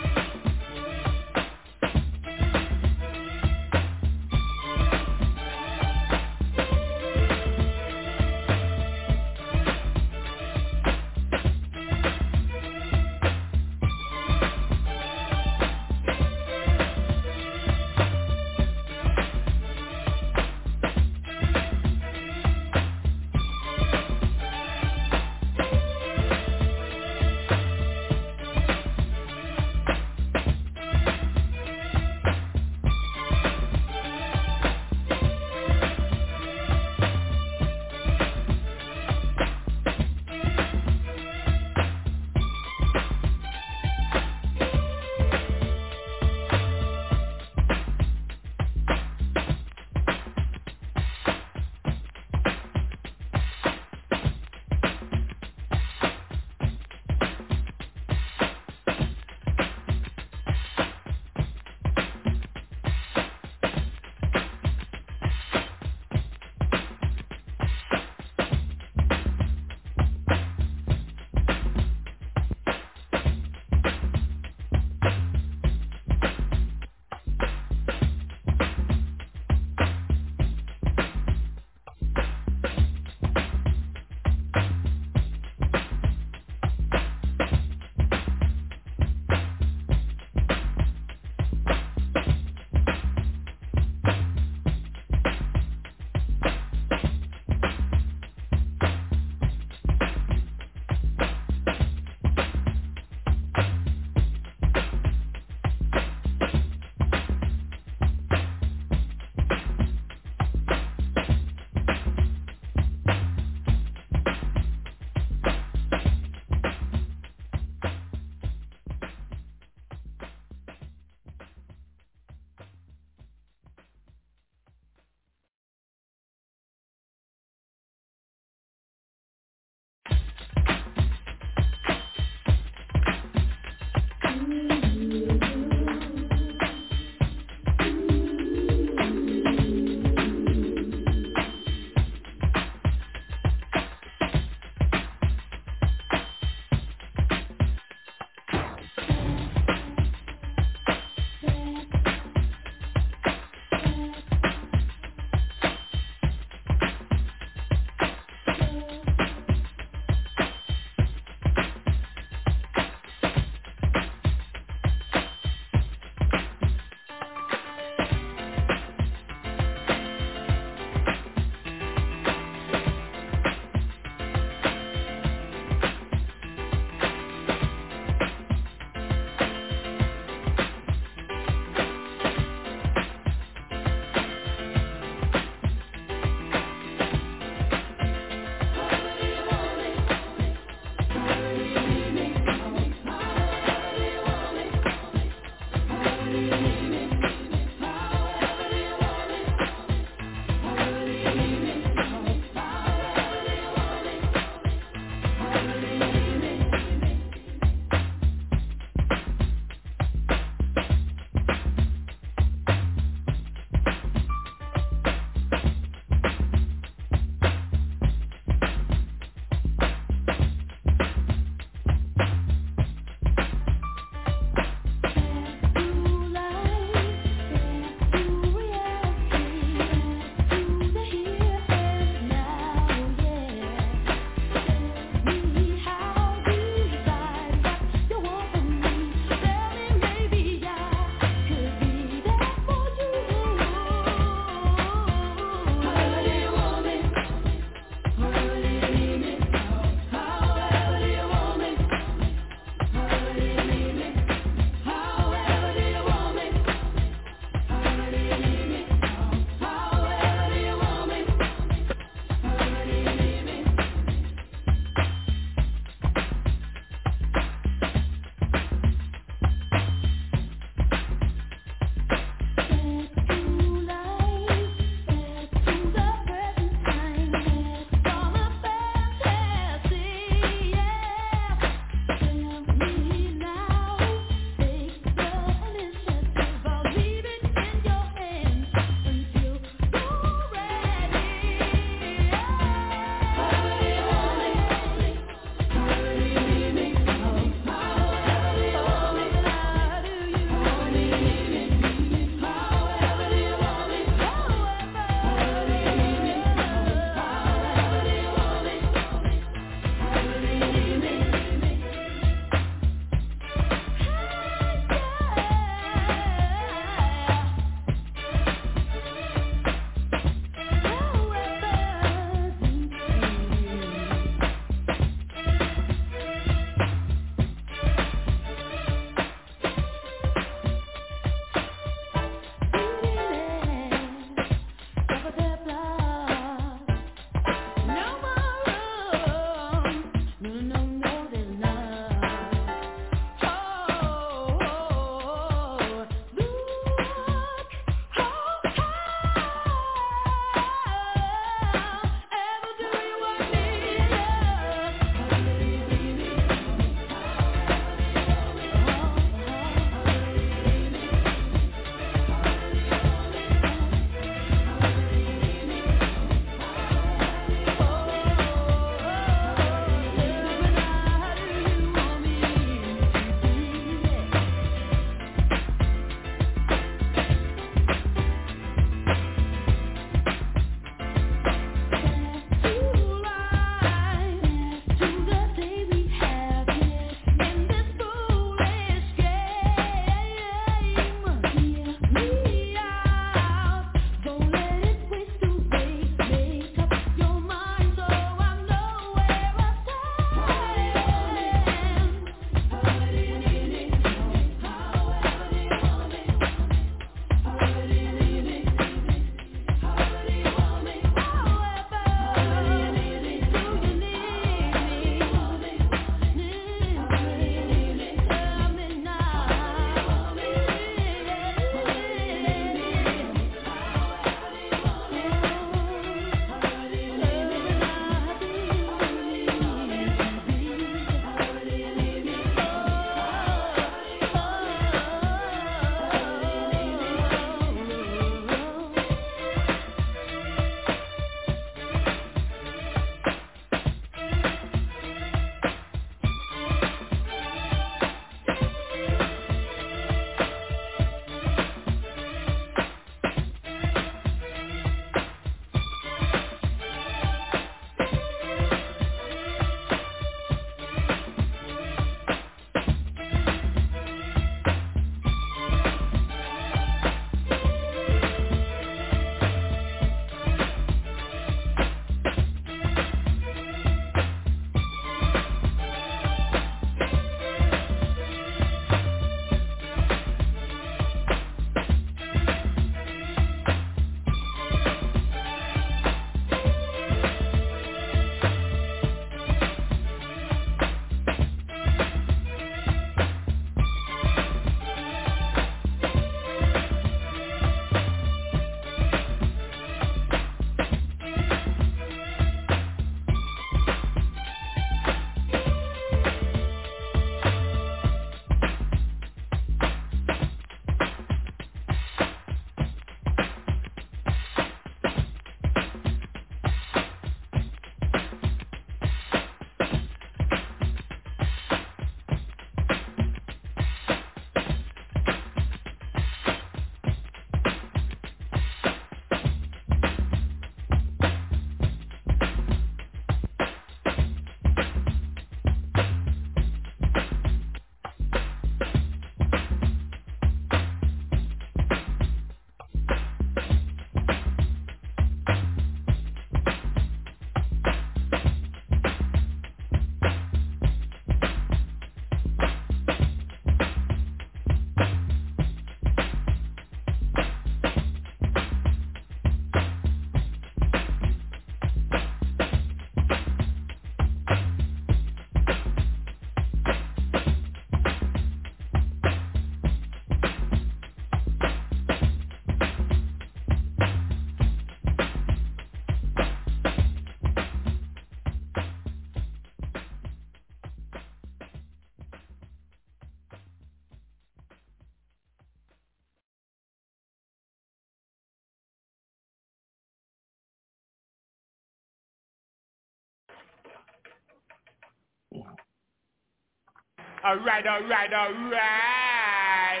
All right, all right, all right.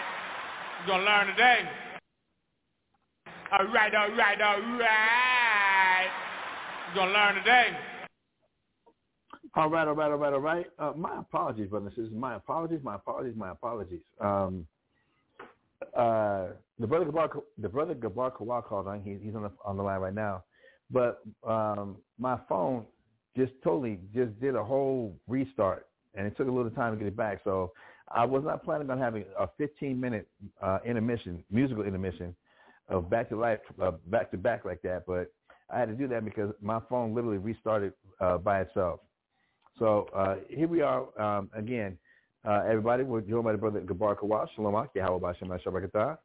You're gonna learn today. All right, all right, all right. You're gonna learn today. All right, all right, all right, all right. Uh, my apologies, brothers and sisters. My apologies, my apologies, my apologies. Um, uh, the brother Gabar, the brother Gabar Kawal called on. He, he's on the on the line right now, but um, my phone just totally just did a whole restart, and it took a little time to get it back. So I was not planning on having a 15 minute uh, intermission, musical intermission, of back to life, uh, back to back like that. But I had to do that because my phone literally restarted uh, by itself. So uh, here we are um, again. Uh, everybody, we're joined by the brother Gabar Kawal. Shalom, about Shem Shabakatah?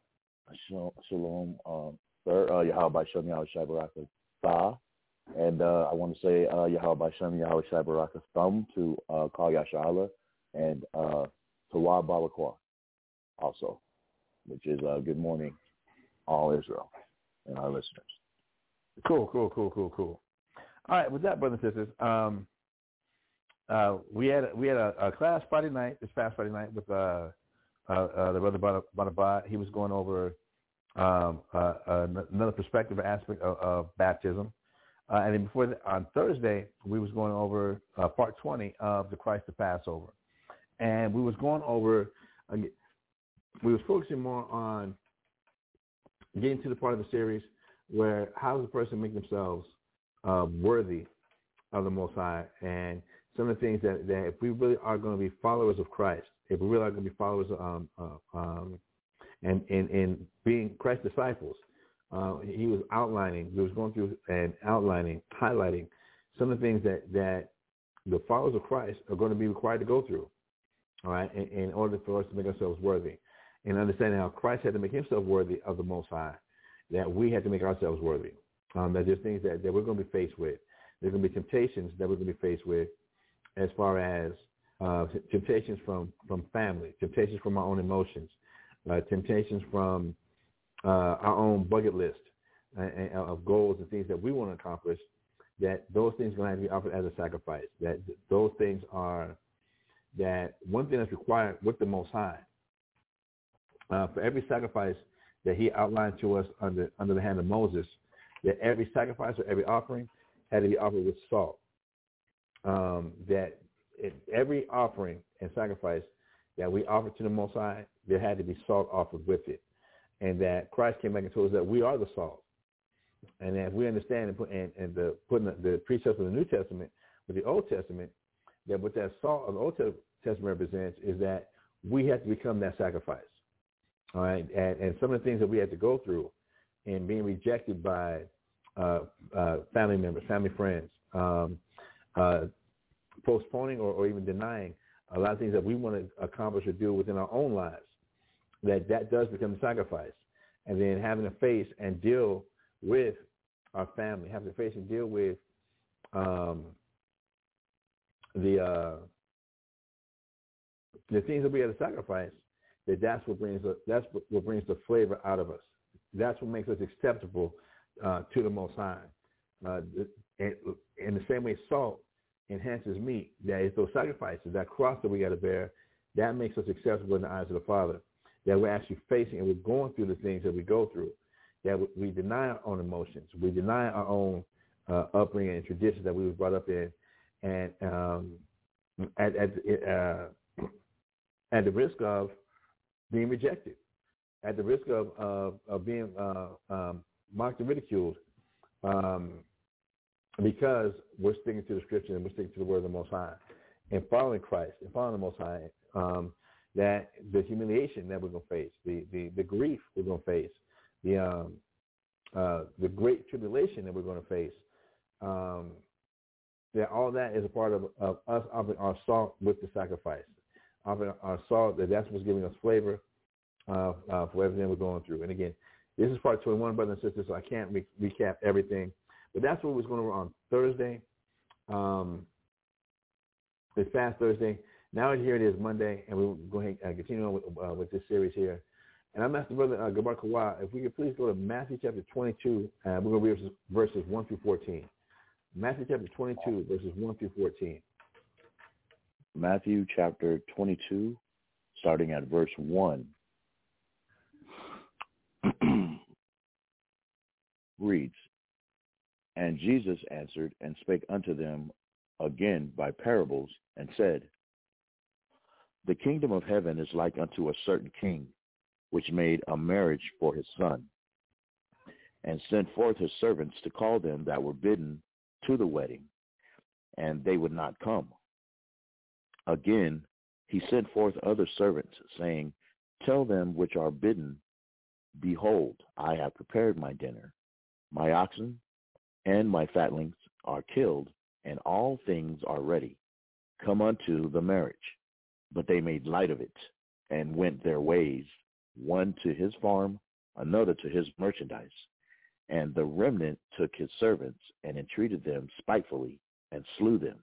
Shalom, um, sir. Uh, Yahweh Shem Yahweh Shai Baraka And uh, I want to say uh, Yahweh Shem Yahweh Shai to uh, Kal Yashala and uh, Tawab Balakwa also, which is uh, good morning, all Israel and our listeners. Cool, cool, cool, cool, cool. All right, with that, brothers and sisters, um, uh, we had we had a, a, class Friday night, this past Friday night, with uh, uh, uh the brother Bonabad. He was going over um, uh, another perspective aspect of, of baptism. Uh, and then before the, on Thursday, we was going over part 20 of the Christ the Passover, and we was going over. we was focusing more on getting to the part of the series where how does a person make themselves worthy of the Most High and some of the things that, that if we really are going to be followers of Christ, if we really are going to be followers um, uh, um, and, and being Christ's disciples, uh, he was outlining, he was going through and outlining, highlighting some of the things that, that the followers of Christ are going to be required to go through, all right, in, in order for us to make ourselves worthy. And understanding how Christ had to make himself worthy of the Most High, that we had to make ourselves worthy. Um, that there's things that, that we're going to be faced with. There's going to be temptations that we're going to be faced with as far as uh, temptations from, from family, temptations from our own emotions, uh, temptations from our own bucket list uh, of goals and things that we want to accomplish, that those things are going to have to be offered as a sacrifice. That those things are that one thing that's required with the Most High. Uh, for every sacrifice that He outlined to us under under the hand of Moses, that every sacrifice or every offering had to be offered with salt um, that every offering and sacrifice that we offer to the Most High, there had to be salt offered with it. And that Christ came back and told us that we are the salt. And that we understand and, put, and, and the, putting the, the precepts of the New Testament with the Old Testament, that what that salt of the Old Testament represents is that we have to become that sacrifice. All right. And, and some of the things that we had to go through in being rejected by uh, uh, family members, family friends, um, uh, postponing or, or even denying a lot of things that we want to accomplish or do within our own lives, that that does become a sacrifice. And then having to face and deal with our family, having to face and deal with um, the uh, the things that we have to sacrifice, that that's what brings the, that's what brings the flavor out of us. That's what makes us acceptable uh, to the Most High. Uh, in, in the same way, salt enhances meat. That is those sacrifices, that cross that we got to bear, that makes us acceptable in the eyes of the Father. That we're actually facing and we're going through the things that we go through. That we deny our own emotions. We deny our own uh, upbringing and traditions that we were brought up in. And um, at, at, uh, at the risk of being rejected, at the risk of, of, of being uh, um, mocked and ridiculed, um, because we're sticking to the scripture and we're sticking to the word of the Most High and following Christ and following the Most High, um, that the humiliation that we're going to face, the, the, the grief we're going to face, the, um, uh, the great tribulation that we're going to face, um, that all that is a part of, of us offering our salt with the sacrifice, offering our salt, that that's what's giving us flavor uh, uh, for everything we're going through. And again, this is part 21, brothers and sisters, so I can't re- recap everything but that's what was going on on Thursday. Um, this past Thursday. Now here it is Monday, and we're going to continue on with, uh, with this series here. And I'm asking Brother uh, Gabar Kawal if we could please go to Matthew chapter 22, and we're going to read verses 1 through 14. Matthew chapter 22, verses 1 through 14. Matthew chapter 22, starting at verse 1. reads, And Jesus answered and spake unto them again by parables, and said, The kingdom of heaven is like unto a certain king, which made a marriage for his son, and sent forth his servants to call them that were bidden to the wedding, and they would not come. Again, he sent forth other servants, saying, Tell them which are bidden, Behold, I have prepared my dinner. My oxen and my fatlings are killed, and all things are ready. Come unto the marriage. But they made light of it, and went their ways, one to his farm, another to his merchandise. And the remnant took his servants, and entreated them spitefully, and slew them.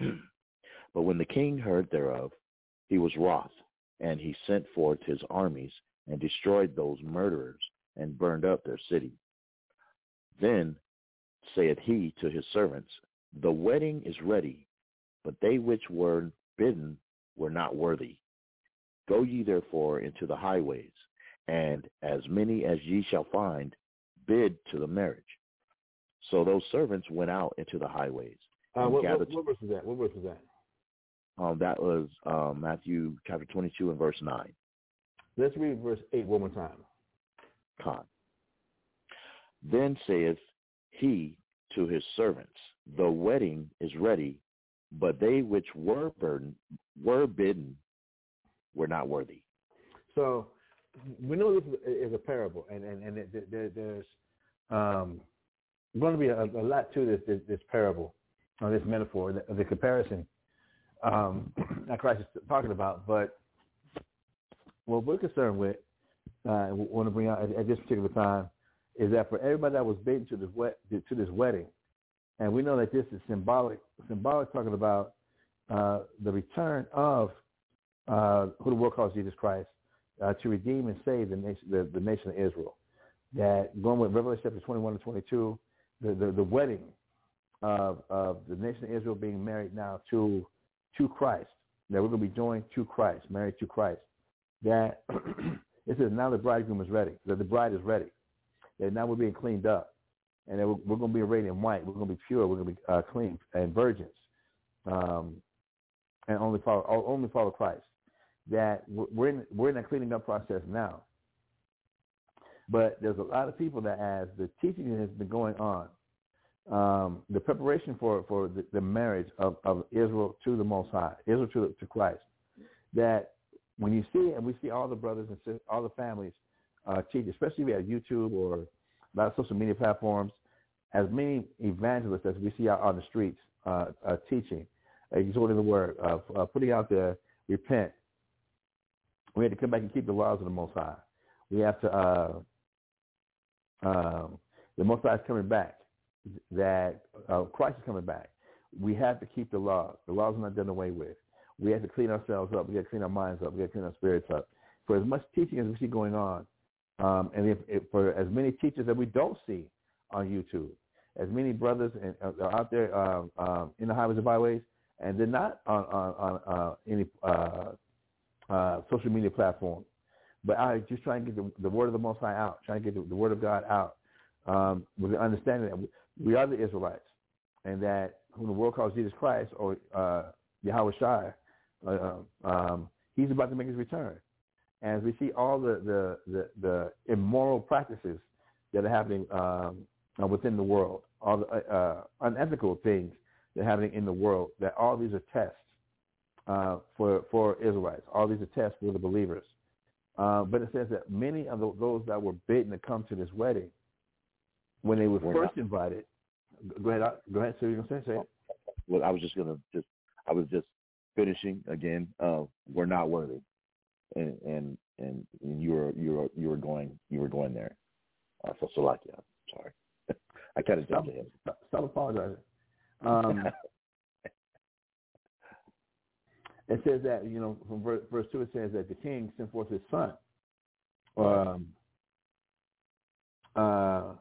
but when the king heard thereof, he was wroth, and he sent forth his armies, and destroyed those murderers, and burned up their city. Then saith he to his servants, The wedding is ready, but they which were bidden were not worthy. Go ye therefore into the highways, and as many as ye shall find, bid to the marriage. So those servants went out into the highways. Uh, what, what, what, verse is that? What verse is that? Um, that was um, Matthew chapter 22 and verse 9. Let's read verse 8 one more time. Con. Then saith he to his servants, The wedding is ready, but they which were burdened were bidden were not worthy. So we know this is a parable, and and and there, there's um, going to be a, a lot to this, this, this parable, or this metaphor, the, the comparison um, that Christ is talking about. But what we're concerned with, uh, want to bring out at, at, this particular time, is that for everybody that was bidden to this to this wedding, and we know that this is symbolic, symbolic talking about uh, the return of uh, who the world calls Jesus Christ uh, to redeem and save the nation, the, the nation of Israel. That going with Revelation chapter 21 and 22, the, the, the wedding of, of the nation of Israel being married now to to Christ. That we're going to be joined to Christ, married to Christ that it says now the bridegroom is ready, that the bride is ready, that now we're being cleaned up, and we're, we're going to be radiant white, we're going to be pure, we're going to be uh, clean and virgins, um, and only follow only follow Christ. That we're in we're in that cleaning up process now. But there's a lot of people that, as the teaching has been going on, um, the preparation for for the, the marriage of, of Israel to the Most High, Israel to to Christ, that when you see and we see all the brothers and sisters, all the families uh, teach, especially if you have YouTube or a of social media platforms, as many evangelists as we see out on the streets uh, uh, teaching, exhorting the word, uh, putting out the repent. We have to come back and keep the laws of the Most High. We have to. Uh, um, the Most High is coming back. That uh, Christ is coming back. We have to keep the laws. The laws are not done away with. We have to clean ourselves up. We have to clean our minds up. We have to clean our spirits up. For as much teaching as we see going on, um, and if, if, for as many teachers that we don't see on YouTube, as many brothers and, uh, are out there um, um, in the highways and byways, and they're not on, on, on uh, any uh, uh, social media platform, but I just trying to get the, the, word of the Most High out, trying to get the, the word of God out, um, with the understanding that we are the Israelites, and that whom the world calls Jesus Christ or uh, Yahweh Shai, uh, um, he's about to make his return. As we see all the, the, the, the immoral practices that are happening um, uh, within the world, all the uh, uh, unethical things that are happening in the world, that all these are tests uh, for, for Israelites. All these are tests for the believers. Uh, but it says that many of the, those that were bidden to come to this wedding, when they were we're first not. invited, go ahead, go ahead. So you're gonna say, say it. Well, I was just gonna just, I was just finishing again, uh, were not worthy, and and and, you were you were you were going you were going there. Uh, so Salakia, sorry, I kind of jumped ahead. Stop apologizing. Um, it says that you know from verse, verse two it says that the king sent forth his son um, uh,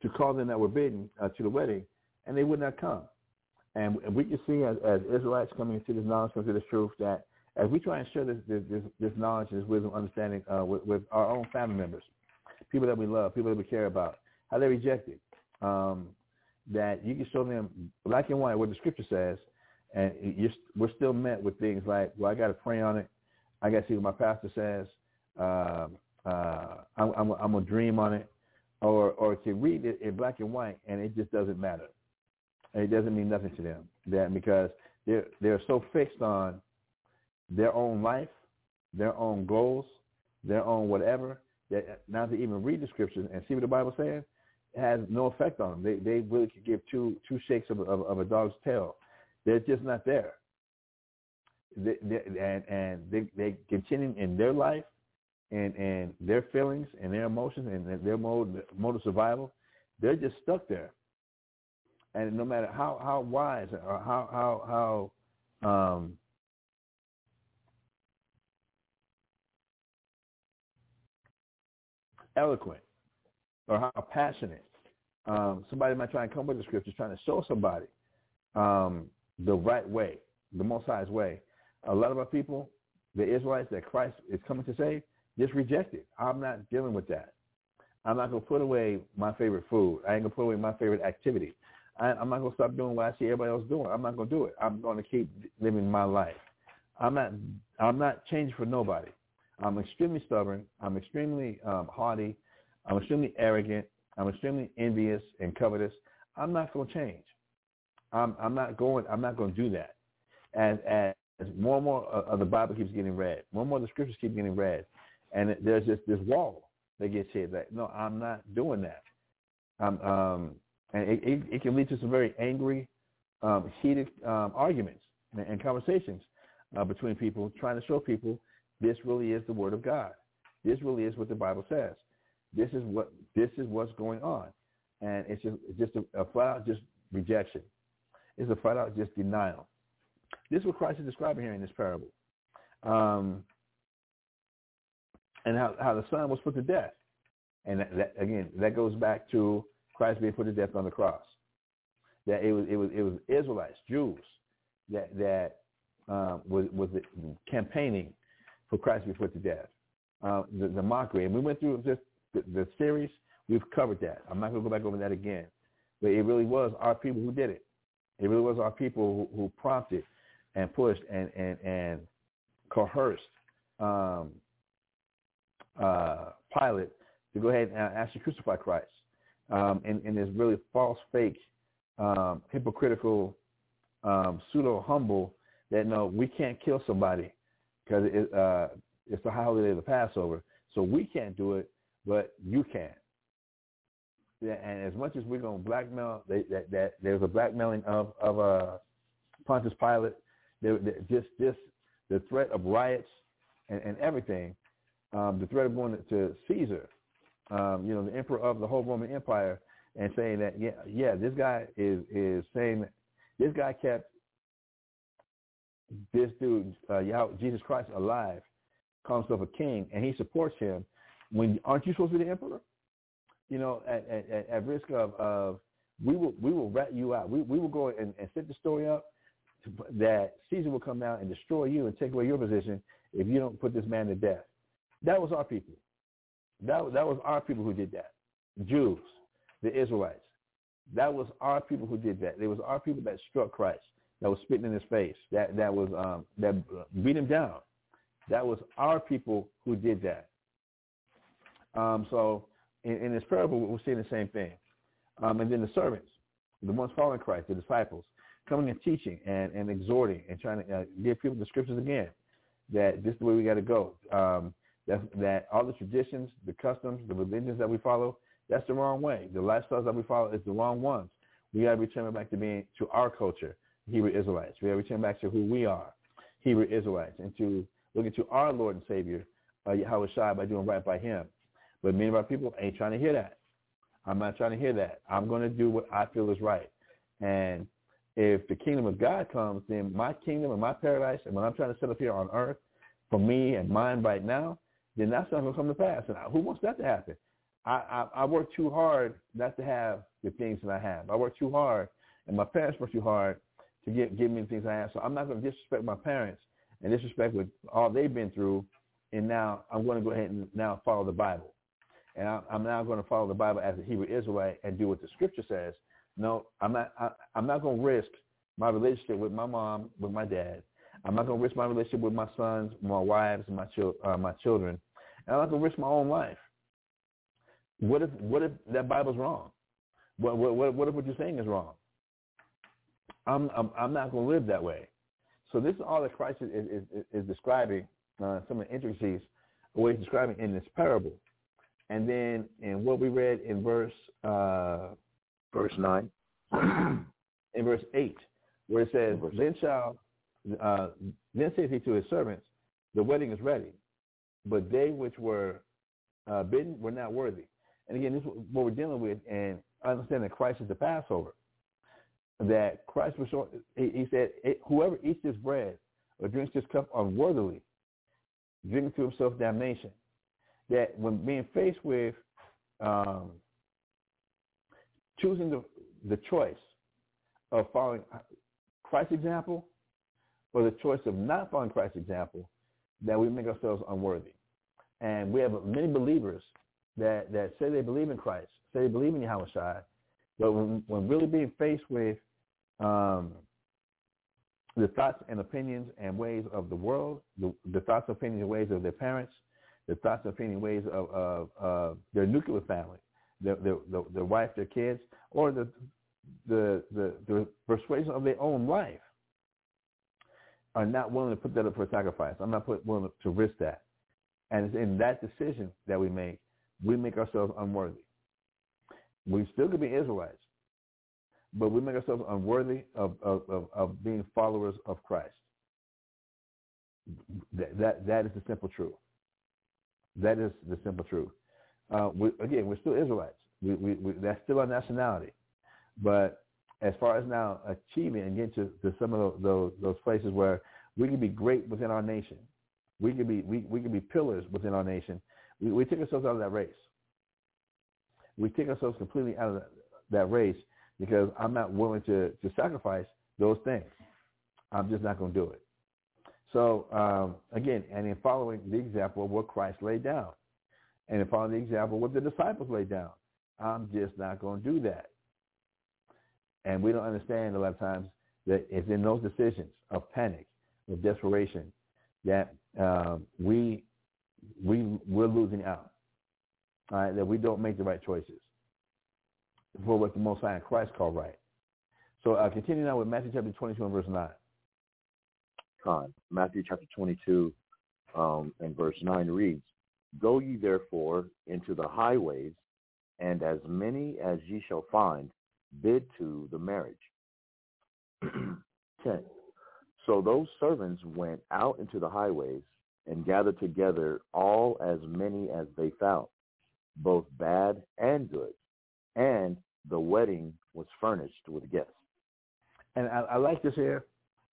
to call them that were bidden uh, to the wedding, and they would not come. And we can see as, as Israelites coming into this knowledge, coming to this truth, that as we try and share this this, this, this knowledge this wisdom, understanding uh, with, with our own family members, people that we love, people that we care about, how they reject it, um, that you can show them black and white what the scripture says, and you're, we're still met with things like, well, I got to pray on it. I got to see what my pastor says. Uh, uh, I'm, I'm, I'm gonna dream on it, or or to read it in black and white, and it just doesn't matter. And it doesn't mean nothing to them. That because they're they're so fixed on their own life, their own goals, their own whatever, not to even read the scriptures and see what the Bible's saying has no effect on them. They they really could give two two shakes of, of, of a dog's tail. They're just not there. They, they, and and they they continue in their life and and their feelings and their emotions and their mode mode of survival. They're just stuck there. And no matter how how wise or how how how um, eloquent or how passionate. Um, somebody might try and come with the scriptures trying to show somebody um, the right way, the Most High's way. A lot of our people, the Israelites that Christ is coming to save, just reject it. I'm not dealing with that. I'm not going to put away my favorite food. I ain't going to put away my favorite activity. I, I'm not going to stop doing what I see everybody else doing. I'm not going to do it. I'm going to keep living my life. I'm not. I'm not changing for nobody. I'm extremely stubborn. I'm extremely um, haughty. I'm extremely arrogant. I'm extremely envious and covetous. I'm not going to change. I'm, I'm not going. I'm not going to do that. As as more and more of the Bible keeps getting read, more and more of the scriptures keep getting read, and there's just this wall that gets hit. That no, I'm not doing that. Um, and it, it, it, can lead to some very angry, um, heated um, arguments and, and conversations uh, between people, trying to show people this really is the word of God. This really is what the Bible says. This is what this is what's going on, and it's just it's just a, a flat out just rejection. It's a flat out just denial. This is what Christ is describing here in this parable, um, and how how the son was put to death, and that, that, again that goes back to Christ being put to death on the cross. That it was it was it was Israelites, Jews, that that um, was was campaigning for Christ be put to death. Uh, the, the, mockery, and we went through just the, the, series. We've covered that. I'm not going to go back over that again. But it really was our people who did it. It really was our people who, who prompted and pushed and and and coerced um, uh, Pilate to go ahead and actually crucify Christ. Um, and, this really false, fake, um, hypocritical, um, pseudo humble that no, we can't kill somebody because it, uh, it's the holiday of the Passover. So we can't do it, but you can. And as much as we're going to blackmail, they, that, that there's a blackmailing of of uh, Pontius Pilate. Just just the threat of riots and, and everything, um, the threat of going to Caesar, um, you know, the emperor of the whole Roman Empire, and saying that yeah, yeah, this guy is is saying this guy kept this dude, uh, Yahweh, Jesus Christ, alive, calls himself a king, and he supports him, when aren't you supposed to be the emperor? You know, at, at, at risk of, of we will we will rat you out. We we will go and, and set the story up that Caesar will come out and destroy you and take away your position if you don't put this man to death. That was our people. That that was our people who did that. Jews, the Israelites. That was our people who did that. It was our people that struck Christ that was spitting in his face, that that was um, that beat him down. That was our people who did that. Um, so in, in, this parable, we're seeing the same thing. Um, and then the servants, the ones following Christ, the disciples, coming and teaching and, and exhorting and trying to uh, give people the scriptures again, that this is the way we got to go. Um, that, that all the traditions, the customs, the religions that we follow, that's the wrong way. The lifestyles that we follow is the wrong ones. We got to return back to being to our culture, Hebrew Israelites. We have to return back to who we are, Hebrew Israelites, and to look into our Lord and Savior, uh, Yahweh Shai, by doing right by him. But many of our people ain't trying to hear that. I'm not trying to hear that. I'm going to do what I feel is right. And if the kingdom of God comes, then my kingdom and my paradise, and what I'm trying to set up here on earth for me and mine right now, then that's not going to come to pass. And who wants that to happen? I, I, I work too hard not to have the things that I have. I work too hard, and my parents work too hard to give give me the things I have. So I'm not going to disrespect my parents and disrespect with all they've been through. And now I'm going to go ahead and now follow the Bible. And I, I'm now going to follow the Bible as a Hebrew Israelite and do what the Scripture says. No, I'm not. I, I'm not going to risk my relationship with my mom, with my dad. I'm not going to risk my relationship with my sons, my wives, my chil- uh, my children. And I'm not going to risk my own life. What if what if that Bible's wrong? What what what if what you're saying is wrong? I'm I'm, I'm not going to live that way. So this is all that Christ is is, is, is describing uh, some of the intricacies, what he's describing in this parable. And then in what we read in verse uh, verse nine, in verse eight, where it says, "Then shall uh, then says he to his servants, the wedding is ready, but they which were uh, bidden were not worthy." And again, this is what we're dealing with, and understand that Christ is the Passover. That Christ was showing, he, he said, whoever eats this bread or drinks this cup unworthily, drinking to himself damnation. That when being faced with um, choosing the, the choice of following Christ's example or the choice of not following Christ's example, that we make ourselves unworthy. And we have many believers that, that say they believe in Christ, say they believe in Yahweh Shai, but when, when really being faced with um, the thoughts and opinions and ways of the world, the, the thoughts, opinions, and ways of their parents, the thoughts, opinions, and ways of, of, of their nuclear family, their, their, their, their wife, their kids, or the, the, the, the persuasion of their own life, are not willing to put that up for sacrifice. I'm not put, willing to risk that. And it's in that decision that we make, we make ourselves unworthy. We still could be Israelites, but we make ourselves unworthy of, of, of, of being followers of Christ. That, that, that is the simple truth. That is the simple truth. Uh, we, again, we're still Israelites. We, we, we, that's still our nationality. But as far as now achieving and getting to, to some of those, those places where we can be great within our nation, we can be we, we can be pillars within our nation. We, we take ourselves out of that race. We take ourselves completely out of that, that race because I'm not willing to, to sacrifice those things. I'm just not going to do it. So um, again, and in following the example of what Christ laid down, and in following the example of what the disciples laid down, I'm just not going to do that. And we don't understand a lot of times that it's in those decisions of panic, of desperation, that um, we we we're losing out. Right, that we don't make the right choices for what the Most High and Christ called right. So uh, continue now with Matthew chapter 22 and verse 9. Con. Matthew chapter 22 um, and verse 9 reads, Go ye therefore into the highways, and as many as ye shall find, bid to the marriage. 10. So those servants went out into the highways and gathered together all as many as they found, both bad and good, and the wedding was furnished with guests. And I, I like this here.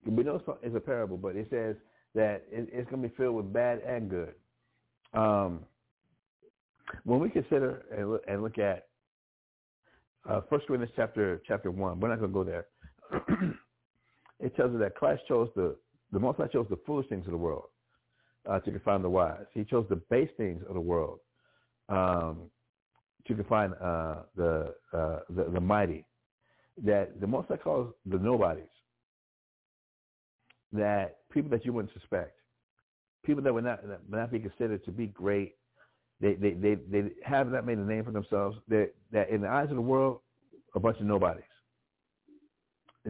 We know it's a parable, but it says that it, it's going to be filled with bad and good. Um, when we consider and look, and look at uh, First Corinthians chapter chapter one, we're not going to go there. it tells us that Christ chose the the Most High chose the foolish things of the world uh, to confine the wise. He chose the base things of the world um, to confine uh, the, uh, the the mighty. That the Most High calls the nobodies. That people that you wouldn't suspect, people that would not that would not be considered to be great, they they they, they have not made a name for themselves. That that in the eyes of the world, a bunch of nobodies.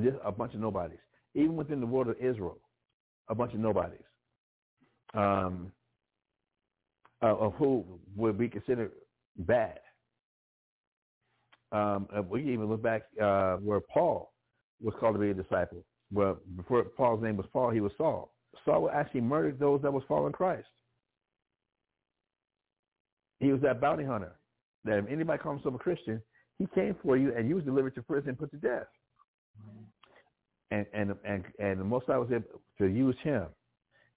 Just a bunch of nobodies. Even within the world of Israel, a bunch of nobodies. Um, uh, of who would be considered bad. Um, we even look back uh, where Paul was called to be a disciple. Well, before Paul's name was Paul, he was Saul. Saul actually murdered those that was following Christ. He was that bounty hunter. That if anybody calls himself a Christian, he came for you and you was delivered to prison and put to death. And and and and the Most I was able to use him.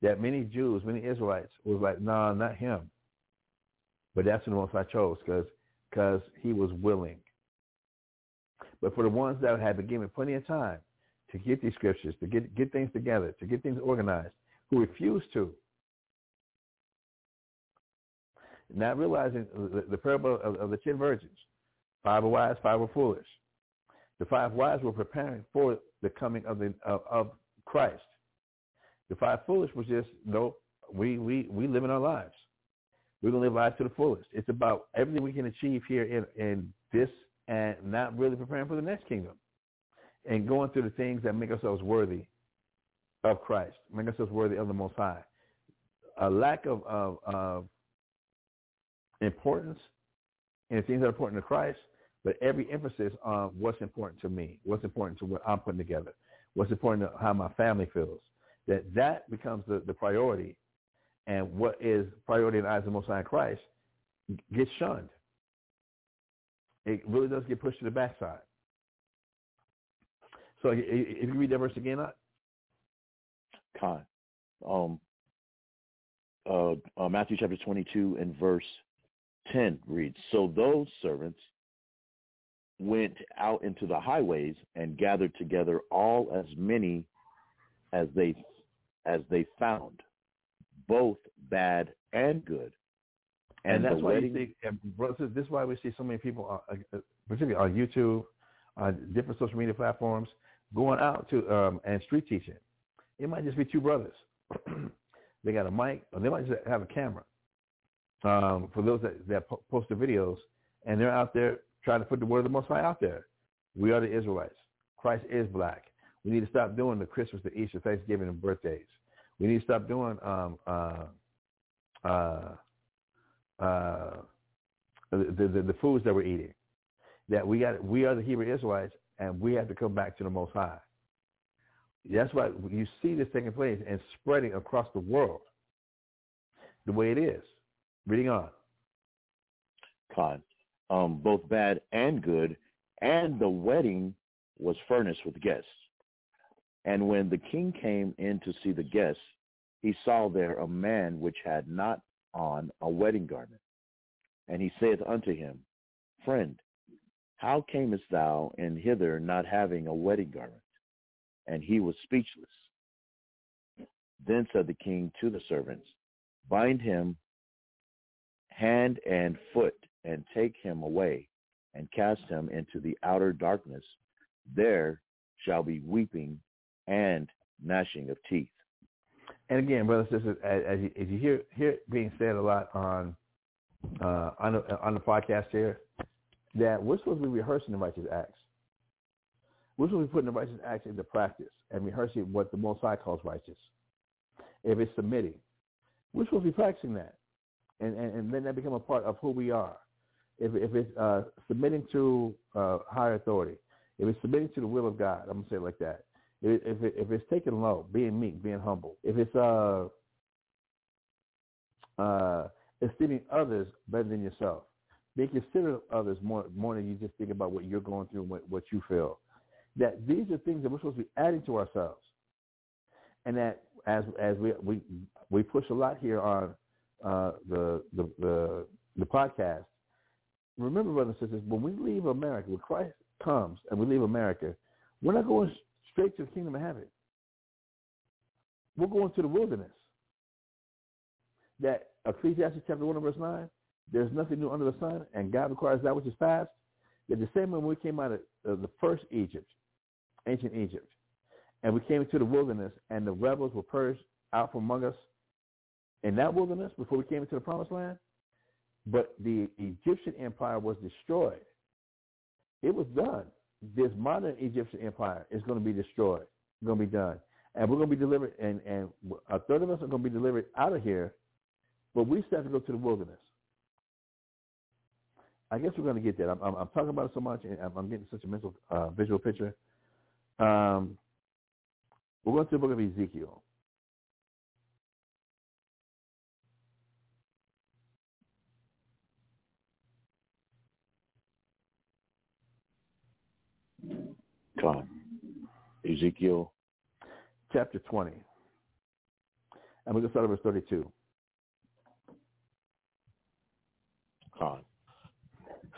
That many Jews, many Israelites was like, no, nah, not him. But that's the Most I chose because because he was willing. But for the ones that have been given plenty of time to get these scriptures, to get get things together, to get things organized, who refuse to. Not realizing the, the parable of, of the ten virgins. Five were wise, five were foolish. The five wise were preparing for the coming of the of, of Christ. The five foolish was just no, we we we live in our lives. We're gonna live life to the fullest. It's about everything we can achieve here in, in this and not really preparing for the next kingdom. And going through the things that make ourselves worthy of Christ, make ourselves worthy of the Most High. A lack of, of, of importance in the things that are important to Christ, but every emphasis on what's important to me, what's important to what I'm putting together, what's important to how my family feels. That that becomes the, the priority, and what is priority in the eyes of the Most High Christ gets shunned. It really does get pushed to the backside. So if you read that verse again, uh, Con. Um, uh, uh, Matthew chapter 22 and verse 10 reads, So those servants went out into the highways and gathered together all as many as they as they found, both bad and good. And, And, that's why wedding, you see, brothers, this is why we see so many people, uh, uh, particularly on YouTube, on different social media platforms, going out to um, and street teaching. It might just be two brothers. they got a mic, or they might just have a camera. Um, for those that, that po- post the videos, and they're out there trying to put the word of the Most High out there. We are the Israelites. Christ is black. We need to stop doing the Christmas, the Easter, Thanksgiving, and birthdays. We need to stop doing um, uh, uh, uh, the, the the foods that we're eating. That we got we are the Hebrew Israelites, and we have to come back to the Most High. That's why you see this taking place and spreading across the world the way it is. Reading on. Con, um, both bad and good, and the wedding was furnished with guests. And when the king came in to see the guests, he saw there a man which had not on a wedding garment. And he saith unto him, Friend, how camest thou in hither not having a wedding garment? And he was speechless. Then said the king to the servants, Bind him hand and foot, and take him away, and cast him into the outer darkness. There shall be weeping and gnashing of teeth. And again, brothers and sisters, as, as, you, as you hear hear being said a lot on uh, on the, on the podcast here, that we're supposed to be rehearsing the righteous acts. We're supposed to be putting the righteous acts into practice and rehearsing what the Most High calls righteous. If it's submitting, we're supposed to be practicing that, and and, and then that become a part of who we are. If if it's uh, submitting to uh, higher authority, if it's submitting to the will of God, I'm gonna say it like that. If it, if it's taking low, being meek, being humble, if it's uh uh esteeming others better than yourself, being considerate of others more more than you just think about what you're going through and what, what you feel. That these are things that we're supposed to be adding to ourselves, and that as as we we we push a lot here on uh, the, the the the podcast. Remember, brothers and sisters, when we leave America, when Christ comes and we leave America, we're not going straight to the kingdom of heaven. We're going to the wilderness. That Ecclesiastes chapter 1 and verse 9, there's nothing new under the sun, and God requires that which is past. That the same when we came out of the first Egypt, ancient Egypt, and we came into the wilderness, and the rebels were purged out from among us in that wilderness before we came into the promised land, but the Egyptian empire was destroyed. It was done. This modern Egyptian empire is going to be destroyed. It's Going to be done, and we're going to be delivered. And and a third of us are going to be delivered out of here, but we still have to go to the wilderness. I guess we're going to get that. I'm, I'm, I'm talking about it so much, and I'm, I'm getting such a mental uh, visual picture. Um, we're going to the book of Ezekiel. Con. Ezekiel chapter 20. And we're going to start at verse 32. Con.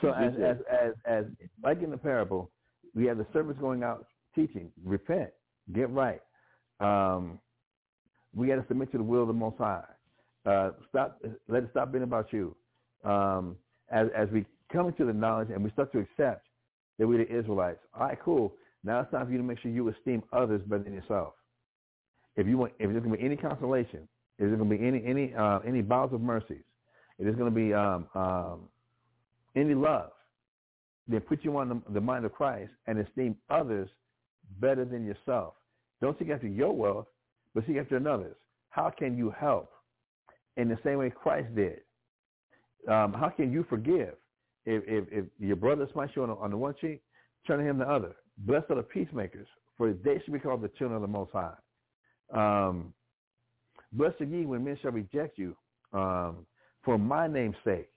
So as, as, as, as, like in the parable, we have the servants going out teaching, repent, Get right. Um, we got to submit to the will of the Most High. Uh, stop. Let it stop being about you. Um, as as we come into the knowledge and we start to accept that we're the Israelites. All right, cool. Now it's time for you to make sure you esteem others better than yourself. If you want, if there's to be any consolation, if there's going to be any any uh, any bowels of mercies, if there's going to be um, um, any love, then put you on the, the mind of Christ and esteem others better than yourself. Don't seek after your wealth, but seek after another's. How can you help in the same way Christ did? Um, how can you forgive if, if, if your brother smites you on on the one cheek, turn to him the other? Blessed are the peacemakers, for they shall be called the children of the Most High. Um, blessed are ye when men shall reject you um, for my name's sake.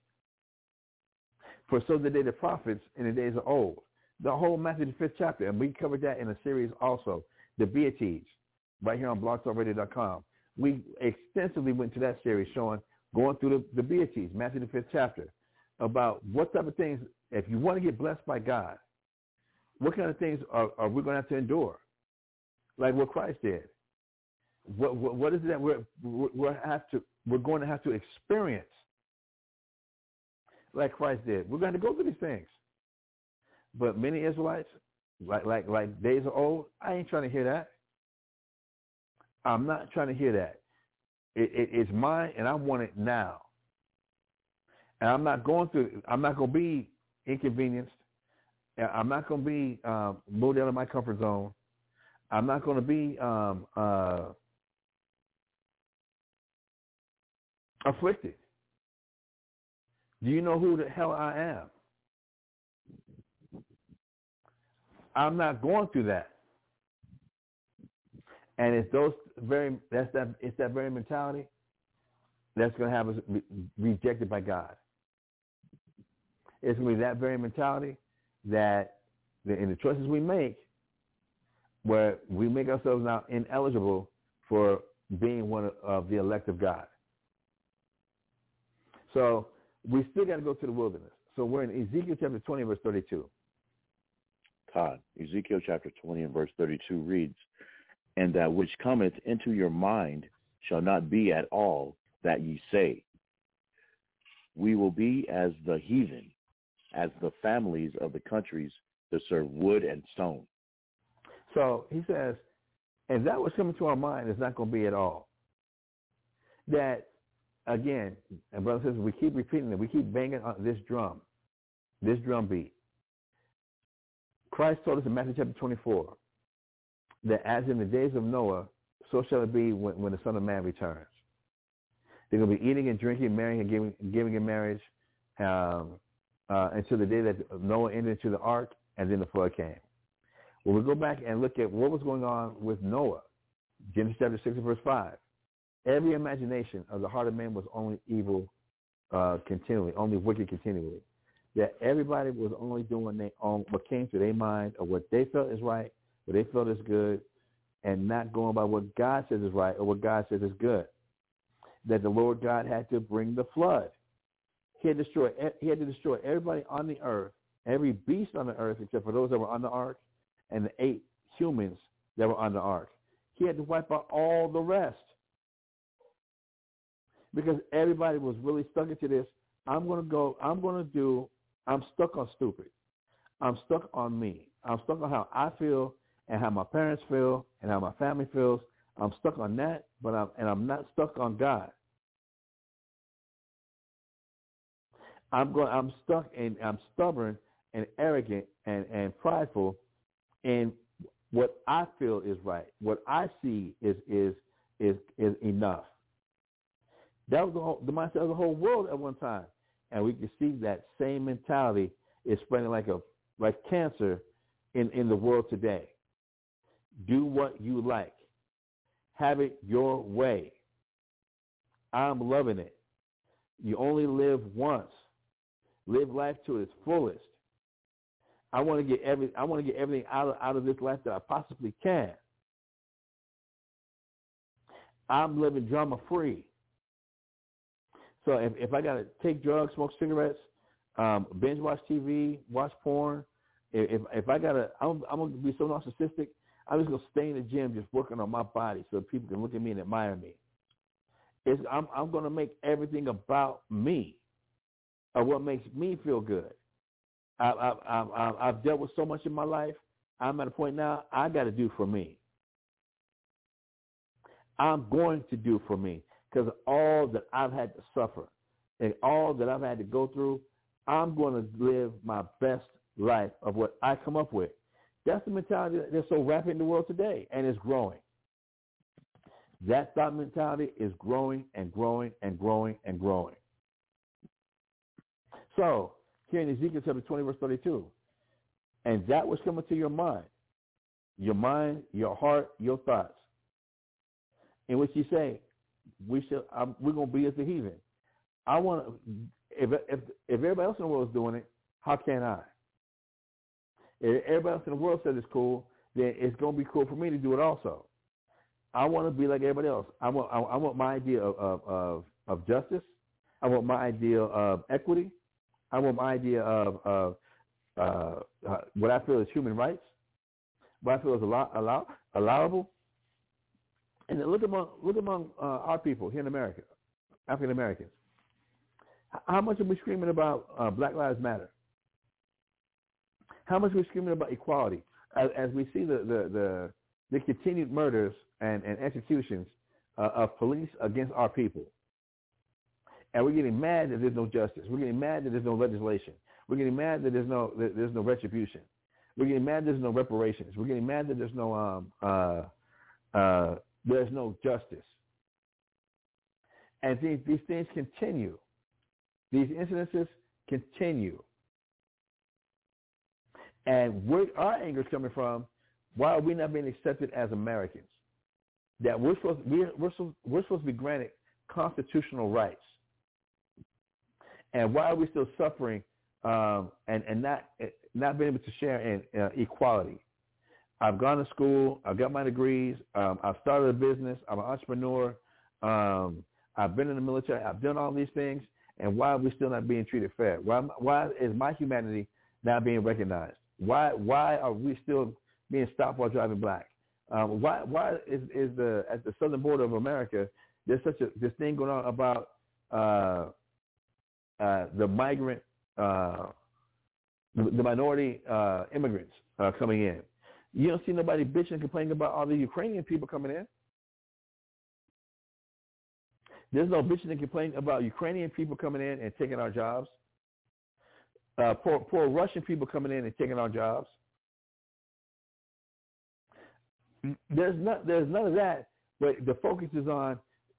For so did they the prophets in the days of old. The whole Matthew the fifth chapter, and we covered that in a series also, the Beatitudes, right here on blogtalkradio.com. We extensively went to that series showing, going through the, the Beatitudes, Matthew the fifth chapter, about what type of things, if you want to get blessed by God, what kind of things are, are we going to have to endure? Like what Christ did. What, what, what is it that we're, we're, have to, we're going to have to experience like Christ did? We're going to go through these things. But many Israelites, like like like days of old, I ain't trying to hear that. I'm not trying to hear that. It, it, it's mine, and I want it now. And I'm not going through. I'm not going to be inconvenienced. I'm not going to be um, moved out of my comfort zone. I'm not going to be um, uh, afflicted. Do you know who the hell I am? I'm not going through that. And it's those very that's that it's that very mentality that's going to have us re- rejected by God. It's going to be that very mentality that in the choices we make, where we make ourselves now ineligible for being one of the elect of God. So we still got to go to the wilderness. So we're in Ezekiel chapter 20, verse 32. Todd, Ezekiel chapter 20 and verse 32 reads, And that which cometh into your mind shall not be at all that ye say. We will be as the heathen, as the families of the countries to serve wood and stone. So he says, and that was coming to our mind is not going to be at all. That, again, and brother says, we keep repeating it. We keep banging on this drum, this drum beat. Christ told us in Matthew chapter 24 that as in the days of Noah, so shall it be when, when the Son of Man returns. They're going to be eating and drinking, marrying and giving, giving in marriage um, uh, until the day that Noah entered into the ark and then the flood came. When we go back and look at what was going on with Noah, Genesis chapter 6 verse 5, every imagination of the heart of man was only evil uh, continually, only wicked continually that everybody was only doing their own what came to their mind or what they felt is right, what they felt is good, and not going by what God says is right or what God says is good. That the Lord God had to bring the flood. He had destroy he had to destroy everybody on the earth, every beast on the earth except for those that were on the ark, and the eight humans that were on the ark. He had to wipe out all the rest. Because everybody was really stuck into this. I'm gonna go, I'm gonna do I'm stuck on stupid. I'm stuck on me. I'm stuck on how I feel and how my parents feel and how my family feels. I'm stuck on that, but I'm and I'm not stuck on God. I'm going I'm stuck and I'm stubborn and arrogant and, and prideful and what I feel is right. What I see is is is is enough. That was the, whole, the mindset of the whole world at one time and we can see that same mentality is spreading like a like cancer in, in the world today. Do what you like. Have it your way. I'm loving it. You only live once. Live life to its fullest. I want to get every I want to get everything out of out of this life that I possibly can. I'm living drama free. So if, if I got to take drugs, smoke cigarettes, um, binge watch TV, watch porn, if if I got to, I'm, I'm gonna be so narcissistic. I'm just gonna stay in the gym, just working on my body, so people can look at me and admire me. It's, I'm, I'm gonna make everything about me, or what makes me feel good. I, I, I, I've dealt with so much in my life. I'm at a point now. I got to do for me. I'm going to do for me because all that I've had to suffer and all that I've had to go through. I'm going to live my best life of what I come up with. That's the mentality that's so rampant in the world today, and it's growing. That thought mentality is growing and growing and growing and growing. So, here in Ezekiel chapter 20, verse 32, and that was coming to your mind, your mind, your heart, your thoughts, in which you say, we should, um, we're going to be as the heathen. I want to, if, if, if everybody else in the world is doing it, how can I? If everybody else in the world says it's cool, then it's going to be cool for me to do it also. I want to be like everybody else. I want I, want my idea of, of, of justice. I want my idea of equity. I want my idea of, of uh, uh, what I feel is human rights, what I feel is allow, allow, allowable. And look among look among uh, our people here in America, African Americans. How much are we screaming about uh, Black Lives Matter? How much are we screaming about equality as, as we see the, the, the, the continued murders and, and executions uh, of police against our people? And we're getting mad that there's no justice. We're getting mad that there's no legislation. We're getting mad that there's no that there's no retribution. We're getting mad that there's no reparations. We're getting mad that there's no um uh uh there's no justice. And these these things continue. These incidences continue. And where our anger is coming from, why are we not being accepted as Americans? That we're supposed we're we're we're supposed to be granted constitutional rights. And why are we still suffering um, and and not not being able to share in uh, equality? I've gone to school. I've got my degrees. Um, I've started a business. I'm an entrepreneur. Um, I've been in the military. I've done all these things. And why are we still not being treated fair? Why why is my humanity not being recognized? Why why are we still being stopped while driving black? Um, why why is is the at the southern border of America there's such a this thing going on about uh, uh, the migrant uh, the minority uh, immigrants uh, coming in? You don't see nobody bitching and complaining about all the Ukrainian people coming in. There's no bitching and complaining about Ukrainian people coming in and taking our jobs. Uh, poor, poor Russian people coming in and taking our jobs. There's not, there's none of that, but the focus is on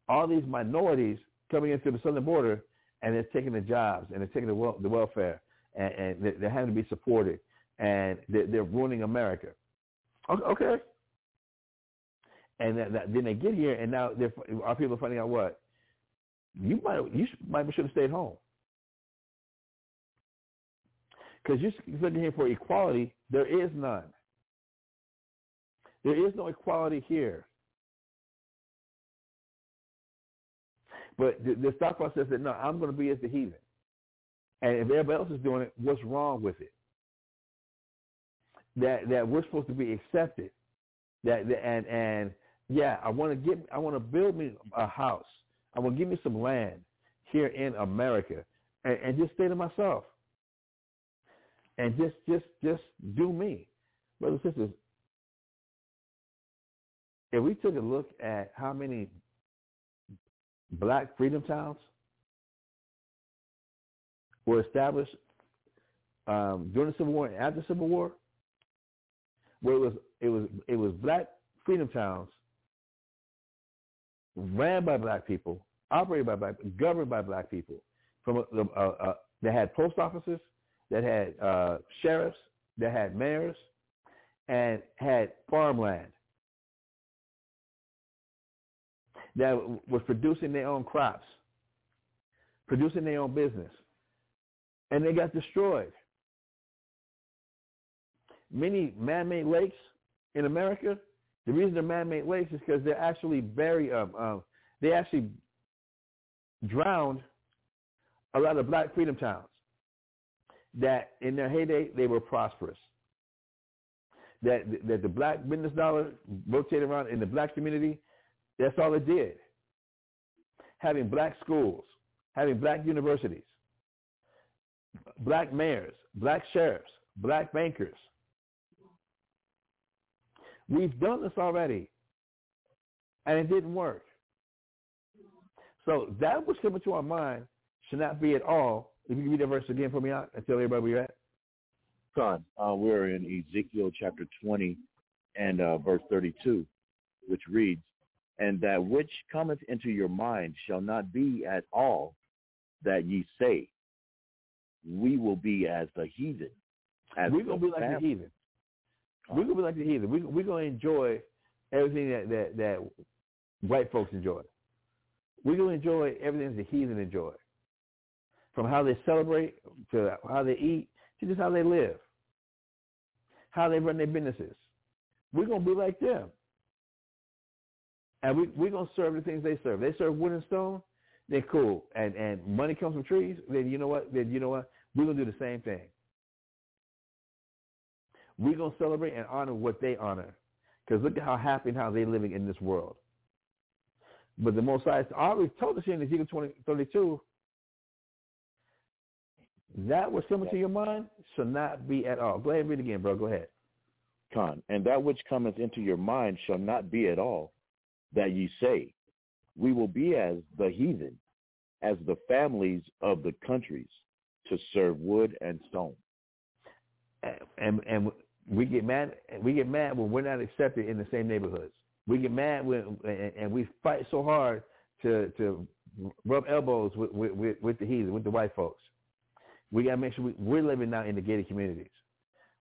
all these minorities coming into the southern border and they're taking the jobs and they're taking the, wel- the welfare and, and they're having to be supported and they're, they're ruining America. Okay. And that, that, then they get here, and now our people are finding out what you might you might should have stayed home because you're looking here for equality. There is none. There is no equality here. But the, the thought process that no, I'm going to be as the heathen, and if everybody else is doing it, what's wrong with it? That that we're supposed to be accepted. That, that and and yeah, I want to get I want to build me a house. I want to give me some land here in America, and, and just stay to myself, and just just just do me, brothers and sisters. If we took a look at how many black freedom towns were established um, during the Civil War and after the Civil War, where it was it was it was black freedom towns ran by black people, operated by black, governed by black people. From a, a, a, they had post offices, that had uh, sheriffs, that had mayors, and had farmland that was producing their own crops, producing their own business, and they got destroyed. Many man-made lakes in America the reason they're man-made lakes is because they're actually very, um, um, they actually drowned a lot of black freedom towns that in their heyday, they were prosperous. that that the black business dollar rotated around in the black community, that's all it did. Having black schools, having black universities, black mayors, black sheriffs, black bankers. We've done this already, and it didn't work. So that was coming to our mind should not be at all. If you can read that verse again for me out and tell everybody where you're at. Son, uh, we're in Ezekiel chapter 20 and uh, verse 32, which reads, And that which cometh into your mind shall not be at all that ye say, we will be as the heathen. As we're going to be like family. the heathen. We're going to be like the heathen. We, we're going to enjoy everything that, that, that white folks enjoy. We're going to enjoy everything the heathen enjoy. From how they celebrate to how they eat to just how they live, how they run their businesses. We're going to be like them. And we, we're to serve the things they serve. They serve wood and stone, they're cool. And, and money comes from trees, then you know what? Then you know what? We're to do the same thing. We're to celebrate and honor what they honor. Because look at how happy and how they're living in this world. But the Most High already told us here in Ezekiel 20, 32, that which coming to your mind shall not be at all. Go ahead and read it again, bro. Go ahead. Con, and that which cometh into your mind shall not be at all that ye say, we will be as the heathen, as the families of the countries, to serve wood and stone. And and we get mad. We get mad when we're not accepted in the same neighborhoods. We get mad when and we fight so hard to to rub elbows with with, with the heathen, with the white folks. We got to make sure we, we're living now in the gated communities.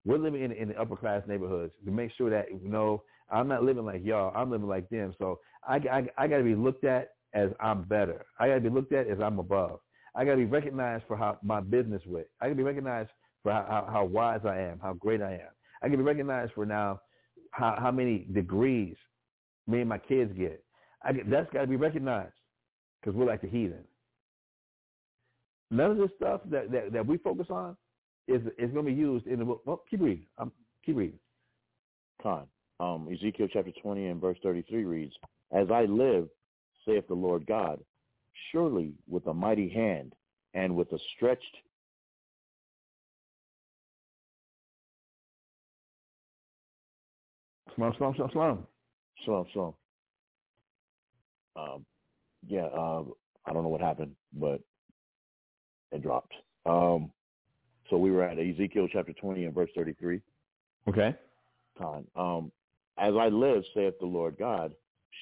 We're living in, in the upper class neighborhoods to make sure that you know I'm not living like y'all. I'm living like them. So I, I, I got to be looked at as I'm better. I got to be looked at as I'm above. I got to be recognized for how my business with. I got to be recognized for how, how, how wise I am, how great I am. I got to be recognized for now how, how many degrees me and my kids get. I that's got to be recognized because we're like the heathen. None of this stuff that, that, that we focus on is is going to be used in the book. Well, keep reading. Um, keep reading. Con. Um, Ezekiel chapter 20 and verse 33 reads, As I live, saith the Lord God, surely with a mighty hand and with a stretched Shalom, shalom, shalom, shalom. Shalom, shalom. Um, yeah, uh, I don't know what happened, but it dropped. Um, so we were at Ezekiel chapter 20 and verse 33. Okay. Con. Um, as I live, saith the Lord God,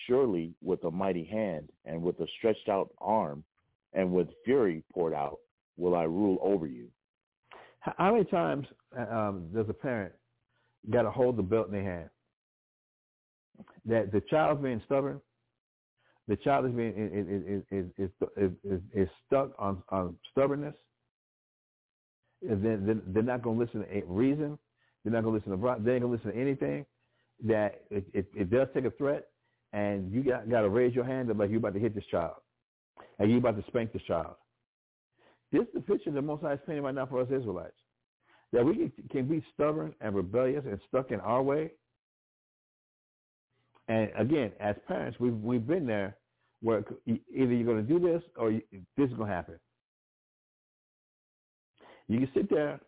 surely with a mighty hand and with a stretched out arm and with fury poured out will I rule over you. How many times um, does a parent got to hold the belt in their hand? That the child's being stubborn, the child is being is is is is, is, is stuck on on stubbornness. Then they're not going to listen to reason. They're not going to listen to. They ain't going to listen to anything. That it, it, it does take a threat, and you got got to raise your hand up like you're about to hit this child, and you're about to spank this child. This is the picture the Most High is painting right now for us Israelites. That we can, be stubborn and rebellious and stuck in our way. And again, as parents, we've we've been there where either you're going to do this or you, this is going to happen. You can sit there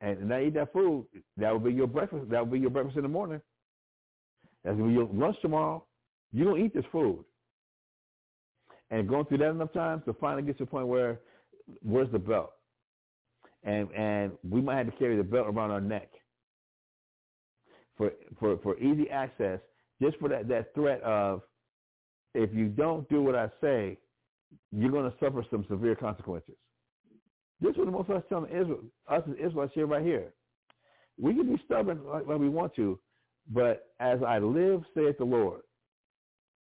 and not eat that food. That will be your breakfast. That will be your breakfast in the morning. That's going to be your lunch tomorrow. You're going to eat this food. And going through that enough times to finally get to a point where, where's the belt? And and we might have to carry the belt around our neck for for for easy access, just for that that threat of if you don't do what I say, you're going to suffer some severe consequences. This is what the Most High is telling Israel, us as Israelites here right here. We can be stubborn like, like we want to, but as I live, saith the Lord.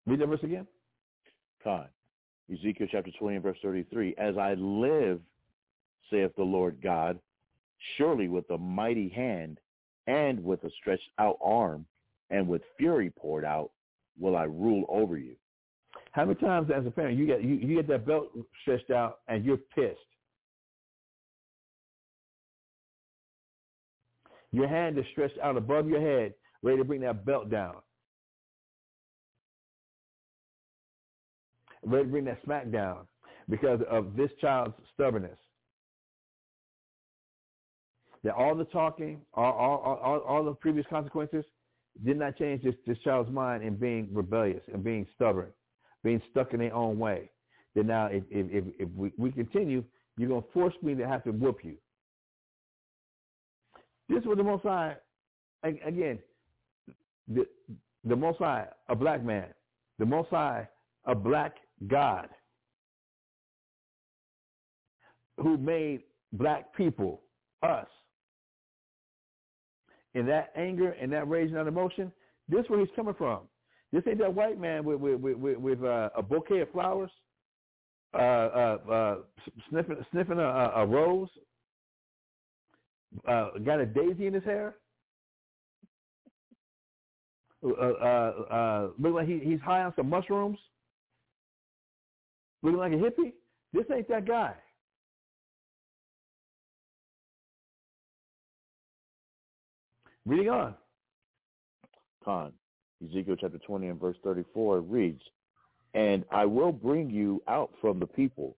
Read that verse again. Con. Ezekiel chapter 20 and verse 33. As I live, saith the Lord God, surely with a mighty hand and with a stretched out arm and with fury poured out will I rule over you. How many times as a parent you get you, you get that belt stretched out and you're pissed? Your hand is stretched out above your head, ready to bring that belt down. Ready to bring that smack down because of this child's stubbornness. That all the talking, all, all, all, all the previous consequences did not change this, this child's mind in being rebellious and being stubborn, being stuck in their own way. That now if, if, if, we, we continue, you're going to force me to have to whoop you. This was the Most High, again, the, the Most High, a black man, the Most High, a black God who made black people, us. In that anger and that rage and that emotion, this is where he's coming from. This ain't that white man with with with, with uh, a bouquet of flowers, uh, uh, uh, sniffing sniffing a, a rose, uh, got a daisy in his hair, uh, uh, uh, look like he, he's high on some mushrooms, looking like a hippie. This ain't that guy. Reading on. Con, Ezekiel chapter 20 and verse 34 reads, And I will bring you out from the people,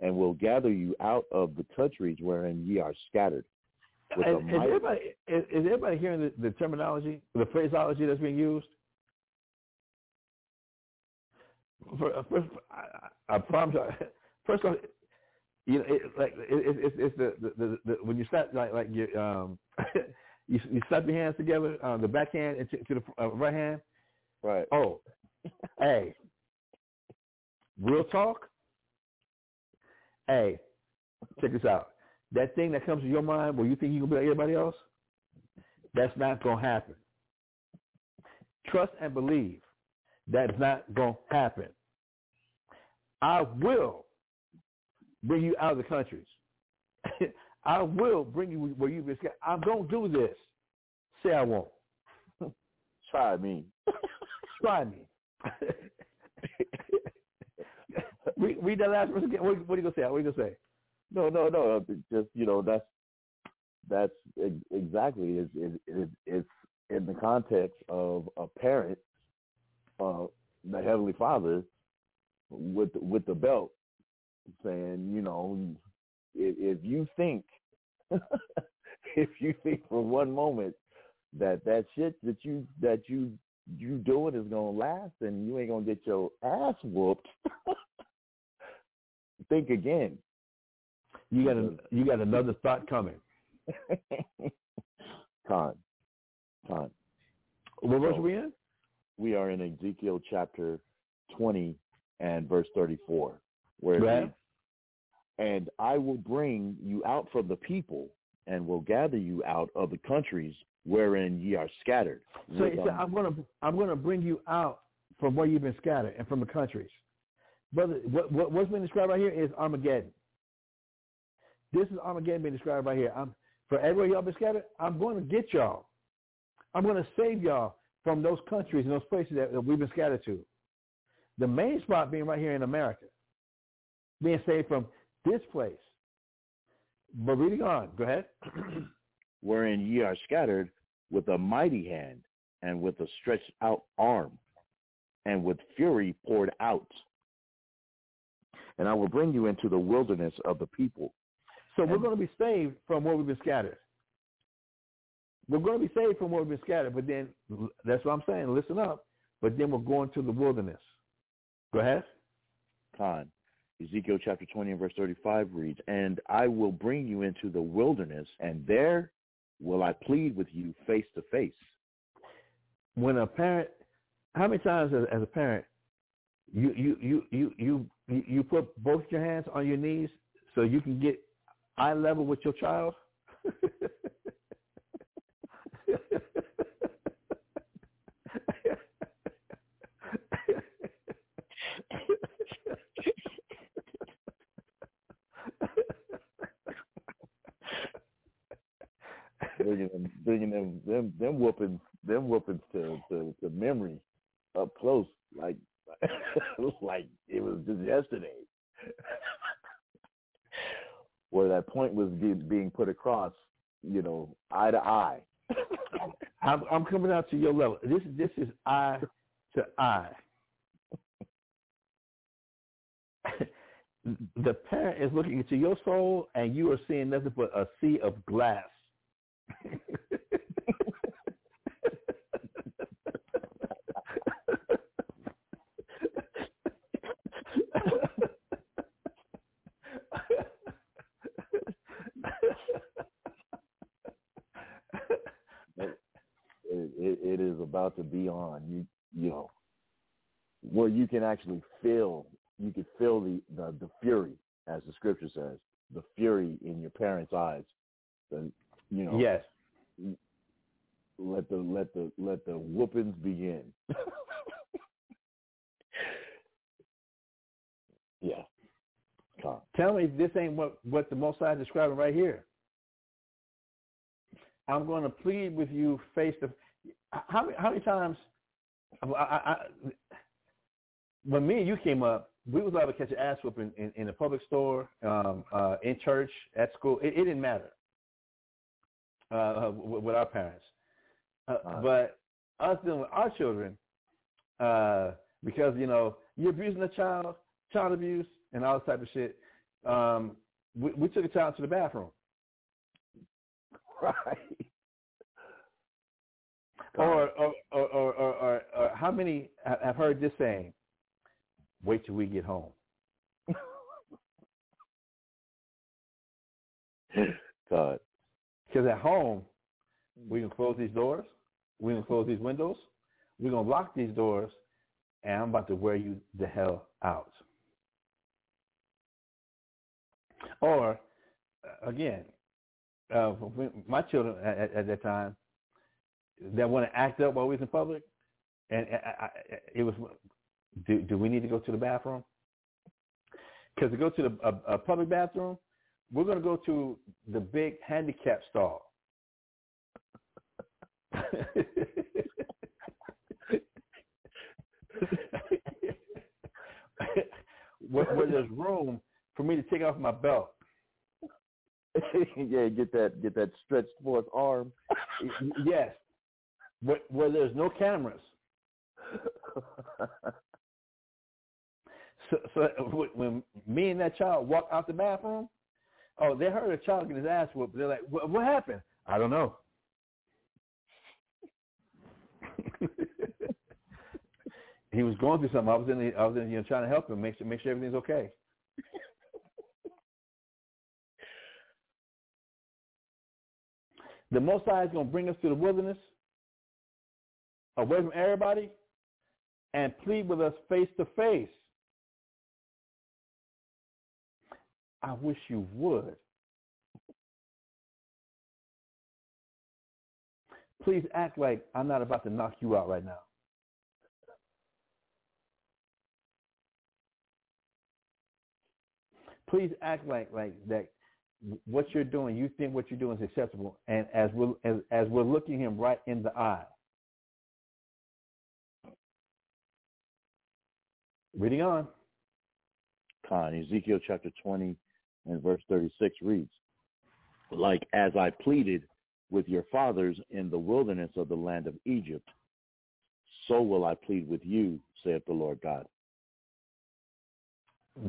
and will gather you out of the countries wherein ye are scattered. Is, is, everybody, is, is, everybody hearing the, the terminology, the phraseology that's being used? For, uh, for, I, I promise you, first of all, you know, it, like it, it, it's the, the, the, the when you start like like you um you, you slap your hands together, uh, the backhand to, to the uh, right hand. Right. Oh, hey, real talk. Hey, check this out. That thing that comes to your mind where you think you can be like everybody else, that's not gonna happen. Trust and believe that's not gonna happen. I will bring you out of the countries. I will bring you where you've been scared. I'm going to do this. Say I won't. Try me. Try me. read, read that last verse again. What, what are you going to say? What are you going to say? No, no, no. Just, you know, that's that's exactly it, it's in the context of a parent, uh, the Heavenly Father, with with the belt, saying, you know, if, if you think, if you think for one moment that that shit that you that you you doing is gonna last and you ain't gonna get your ass whooped, think again. You got a, you got another thought coming. Con, con. What verse are we in? We are in Ezekiel chapter twenty and verse thirty-four, where it reads, and I will bring you out from the people and will gather you out of the countries wherein ye are scattered. So, so I'm going to I'm going to bring you out from where you've been scattered and from the countries. Brother, what, what, what's been described right here is Armageddon. This is Armageddon being described right here. I'm, for everywhere y'all been scattered, I'm going to get y'all. I'm going to save y'all from those countries and those places that, that we've been scattered to. The main spot being right here in America, being saved from this place. But reading on, go ahead. Wherein ye are scattered with a mighty hand and with a stretched out arm and with fury poured out. And I will bring you into the wilderness of the people. So we're going to be saved from where we've been scattered. We're going to be saved from where we've been scattered, but then that's what I'm saying. Listen up. But then we're going to the wilderness. Go ahead. Khan. Ezekiel chapter 20 and verse 35 reads, And I will bring you into the wilderness, and there will I plead with you face to face. When a parent, how many times as, as a parent, you, you, you, you, you, you put both your hands on your knees so you can get eye level with your child? bringing them, bringing them, them, them whoopings, them whoopings to, to, to memory up close, like, like it was just yesterday, where that point was being put across, you know, eye to eye, I'm, I'm coming out to your level. This this is eye to eye. the parent is looking into your soul, and you are seeing nothing but a sea of glass. it, it, it is about to be on. You you know where you can actually feel you can feel the, the the fury, as the scripture says, the fury in your parents' eyes. The you know yes. let the let the let the whoopings begin. yeah. Come. Tell me if this ain't what, what the Most High is describing right here. I'm going to plead with you face to how many, how many times I, I, I, when me and you came up, we was able to catch an ass whooping in, in a public store, um, uh, in church, at school. It, it didn't matter uh, with, with our parents. Uh, Uh. but us dealing with our children, uh, because you know you're abusing a child, child abuse, and all this type of shit. Um, we, we took a child to the bathroom. Right. Or or, or, or, or, or, or how many have heard this saying? Wait till we get home. God. Because at home, we can close these doors, we can close these windows, we're gonna lock these doors, and I'm about to wear you the hell out. Or uh, again, uh, my children at, at that time that want to act up while we was in public, and I, I, it was, do, do we need to go to the bathroom? Because to go to the a, a public bathroom, we're going to go to the big handicap stall. where, where there's room for me to take off my belt. yeah, get that get that stretched forth arm. yes, where, where there's no cameras. So, so when me and that child walk out the bathroom, oh, they heard a child get his ass whooped. They're like, "What, what happened?" I don't know. he was going through something. I was in, the, I was in, you know, trying to help him, make sure, make sure everything's okay. the Most High is going to bring us to the wilderness, away from everybody, and plead with us face to face. I wish you would. Please act like I'm not about to knock you out right now. Please act like like that. What you're doing, you think what you're doing is acceptable, and as we're as, as we're looking him right in the eye. Reading on. Con, Ezekiel chapter 20 and verse 36 reads, Like as I pleaded with your fathers in the wilderness of the land of Egypt, so will I plead with you, saith the Lord God.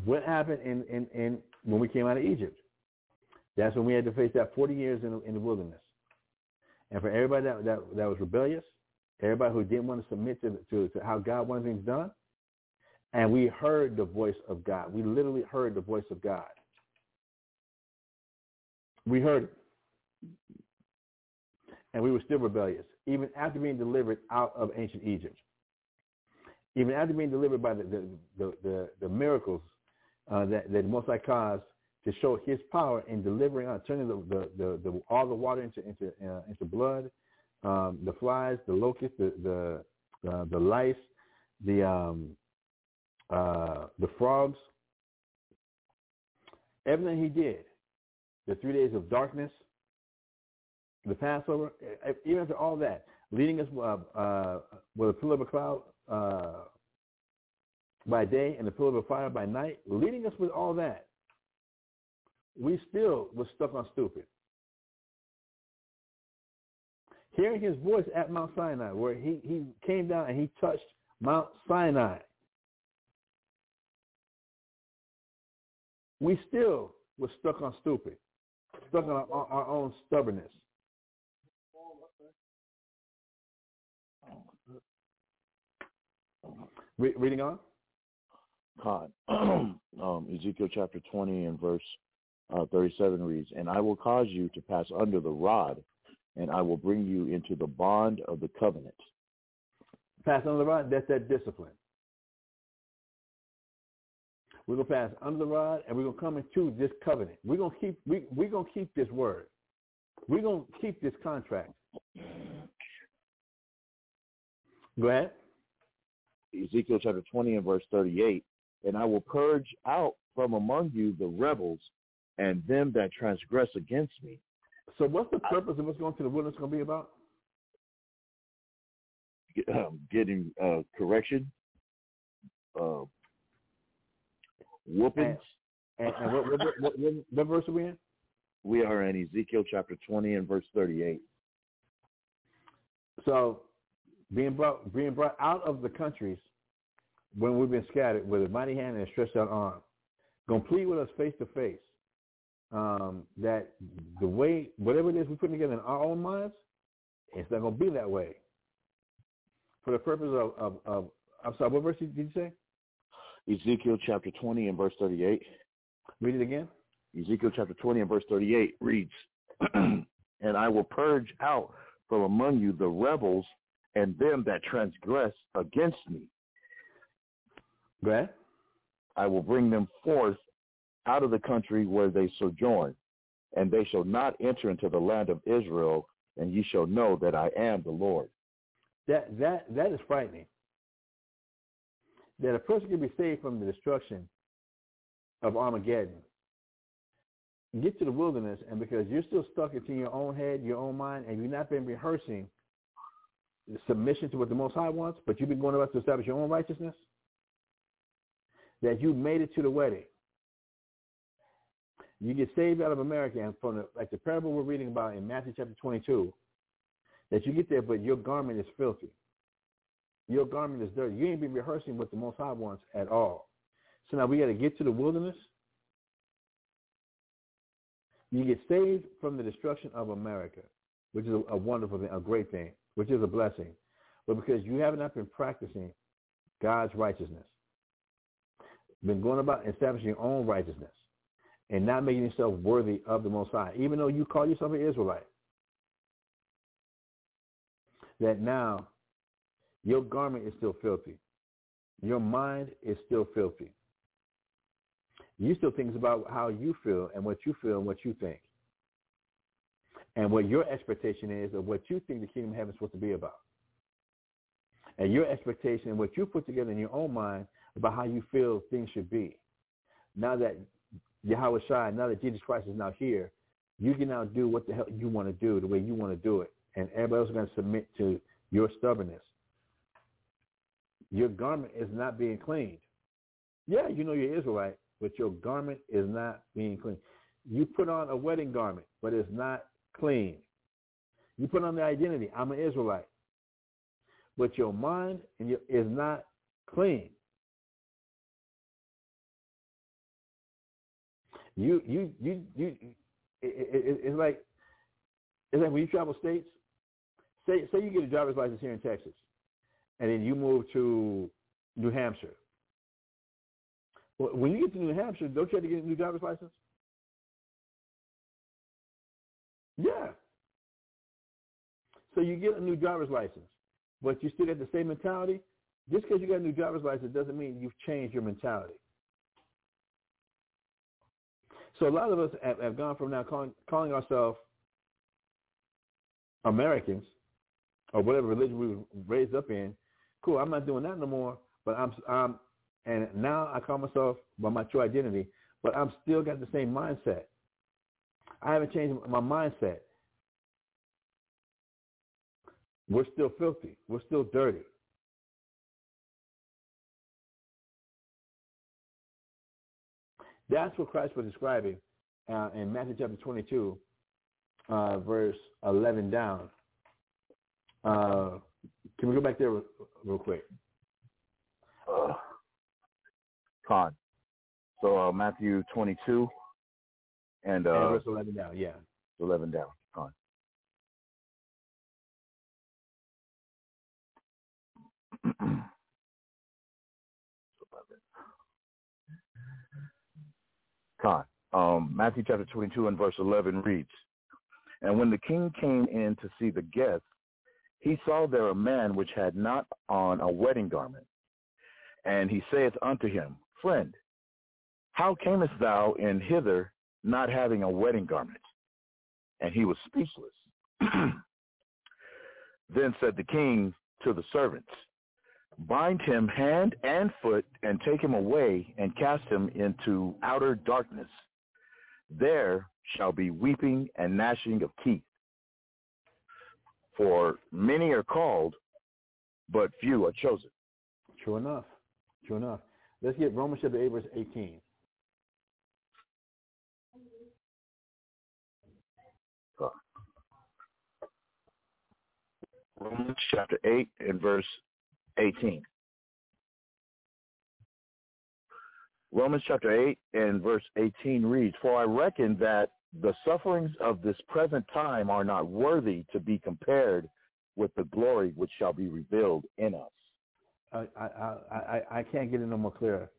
What happened in, in, in when we came out of Egypt? That's when we had to face that 40 years in, the, in the wilderness. And for everybody that, that, that was rebellious, everybody who didn't want to submit to, to, to how God wanted things done, and we heard the voice of God. We literally heard the voice of God. We heard it. And we were still rebellious, even after being delivered out of ancient Egypt. Even after being delivered by the, the, the, the, the miracles uh, that, that Most High caused to show his power in delivering, uh, turning the, the, the, the, all the water into, into, uh, into blood, um, the flies, the locusts, the, the, uh, the lice, the, um, uh, the frogs, everything he did, the three days of darkness, the Passover, even after all that, leading us uh, uh, with a pillar of a cloud uh, by day and a pillar of fire by night, leading us with all that, we still were stuck on stupid. hearing his voice at Mount Sinai, where he, he came down and he touched Mount Sinai. We still were stuck on stupid, stuck on our, our own stubbornness. Re- reading on? God. um, Ezekiel chapter 20 and verse uh, 37 reads, And I will cause you to pass under the rod, and I will bring you into the bond of the covenant. Pass under the rod, that's that discipline. We're gonna pass under the rod and we're gonna come into this covenant. We're gonna keep we we're gonna keep this word. We're gonna keep this contract. Go ahead. Ezekiel chapter 20 and verse 38, and I will purge out from among you the rebels and them that transgress against me. So what's the purpose of what's going to the wilderness going to be about? Um, getting uh, correction, uh, whoopings. And, and, and what, what, what, what, what verse are we in? We are in Ezekiel chapter 20 and verse 38. So being brought being brought out of the countries when we've been scattered with a mighty hand and a stretched out arm, gonna plead with us face to face. Um, that the way whatever it is we put together in our own minds, it's not gonna be that way. For the purpose of, of, of I'm sorry, what verse did you say? Ezekiel chapter 20 and verse 38. Read it again. Ezekiel chapter 20 and verse 38 reads, And I will purge out from among you the rebels and them that transgress against me. Go ahead. I will bring them forth out of the country where they sojourn, and they shall not enter into the land of Israel, and ye shall know that I am the Lord. That that that is frightening. That a person can be saved from the destruction of Armageddon. Get to the wilderness, and because you're still stuck into your own head, your own mind, and you've not been rehearsing submission to what the Most High wants, but you've been going about to establish your own righteousness, that you made it to the wedding. You get saved out of America, and from the, like the parable we're reading about in Matthew chapter 22, that you get there, but your garment is filthy. Your garment is dirty. You ain't been rehearsing what the Most High wants at all. So now we got to get to the wilderness. You get saved from the destruction of America, which is a, a wonderful thing, a great thing, which is a blessing. But because you have not been practicing God's righteousness, been going about establishing your own righteousness, and not making yourself worthy of the Most High, even though you call yourself an Israelite, that now your garment is still filthy. Your mind is still filthy. You still think about how you feel and what you feel and what you think. And what your expectation is of what you think the kingdom of heaven is supposed to be about. And your expectation and what you put together in your own mind about how you feel things should be. Now that Yahawashi, now that Jesus Christ is now here, you can now do what the hell you want to do the way you want to do it. And everybody else is going to submit to your stubbornness. Your garment is not being cleaned. Yeah, you know you're Israelite, but your garment is not being cleaned. You put on a wedding garment, but it's not clean. You put on the identity, I'm an Israelite. But your mind is not clean. You you you you. It, it, it's like it's like when you travel states. Say say you get a driver's license here in Texas, and then you move to New Hampshire. When you get to New Hampshire, don't you have to get a new driver's license? Yeah. So you get a new driver's license, but you still got the same mentality. Just because you got a new driver's license doesn't mean you've changed your mentality. So a lot of us have, have gone from now calling, calling ourselves Americans or whatever religion we were raised up in. Cool, I'm not doing that no more. But I'm, I'm and now I call myself by my true identity, but I'm still got the same mindset. I haven't changed my mindset. We're still filthy. We're still dirty. That's what Christ was describing uh, in Matthew chapter 22, uh, verse 11 down. Uh, can we go back there real, real quick? Uh, Con. So uh, Matthew 22 and, uh, and verse 11 down, yeah. 11 down. Con. Con. Um, Matthew chapter 22 and verse 11 reads, And when the king came in to see the guests, he saw there a man which had not on a wedding garment. And he saith unto him, Friend, how camest thou in hither not having a wedding garment? And he was speechless. then said the king to the servants, Bind him hand and foot and take him away and cast him into outer darkness. There shall be weeping and gnashing of teeth. For many are called, but few are chosen. True enough. True enough. Let's get Romans chapter 8, verse 18. Romans chapter 8 and verse 18. Romans chapter 8 and verse 18 reads, For I reckon that the sufferings of this present time are not worthy to be compared with the glory which shall be revealed in us. I, I, I, I can't get it no more clear.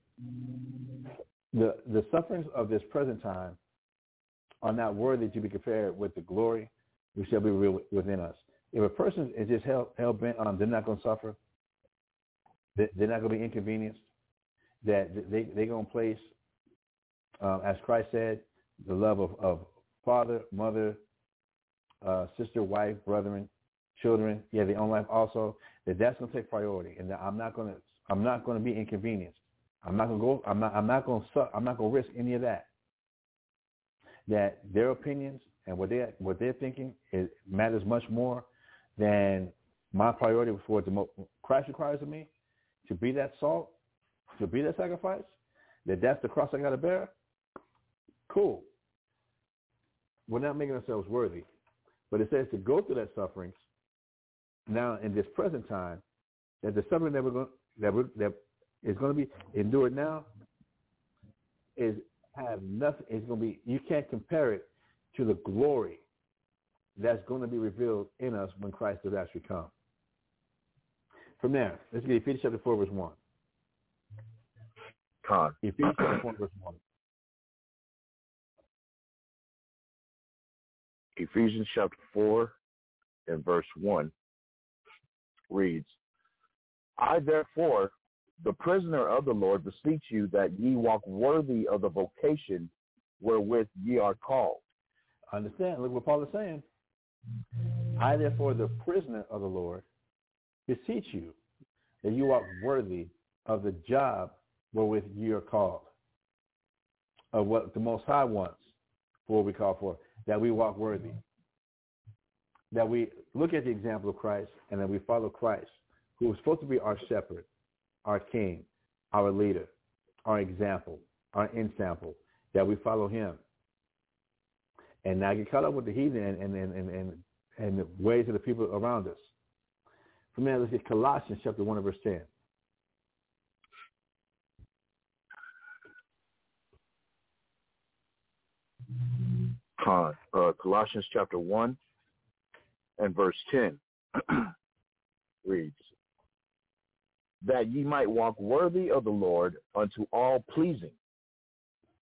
The, the sufferings of this present time are not worthy to be compared with the glory which shall be revealed within us. If a person is just hell, hell bent on they're not going to suffer, they're not going to be inconvenienced, that they, they're going to place, um, as Christ said, the love of, of father, mother, uh, sister, wife, brethren, children, yeah, their own life also, that that's going to take priority, and that I'm not going to, I'm not going to be inconvenienced. I'm not going to go. I'm not. I'm not going to. I'm not going to risk any of that. That their opinions and what they what they're thinking matters much more than my priority before the mo- Christ requires of me to be that salt, to be that sacrifice. That that's the cross I got to bear. Cool. We're not making ourselves worthy, but it says to go through that sufferings now in this present time, that the suffering that we're going that we're, that is going to be endured now is have nothing. It's going to be you can't compare it to the glory that's going to be revealed in us when Christ does actually come. From there, let's get Ephesians chapter four verse one. Con. Ephesians chapter four verse one. Ephesians chapter 4 and verse 1 reads, I therefore, the prisoner of the Lord, beseech you that ye walk worthy of the vocation wherewith ye are called. Understand, look what Paul is saying. I therefore, the prisoner of the Lord, beseech you that you walk worthy of the job wherewith ye are called, of what the Most High wants for what we call for that we walk worthy. That we look at the example of Christ and that we follow Christ, who is supposed to be our shepherd, our king, our leader, our example, our ensample, that we follow him. And not get caught up with the heathen and, and, and, and, and, the ways of the people around us. From there, let's get Colossians chapter 1 verse 10. Con, uh, Colossians chapter 1 and verse 10 reads, That ye might walk worthy of the Lord unto all pleasing,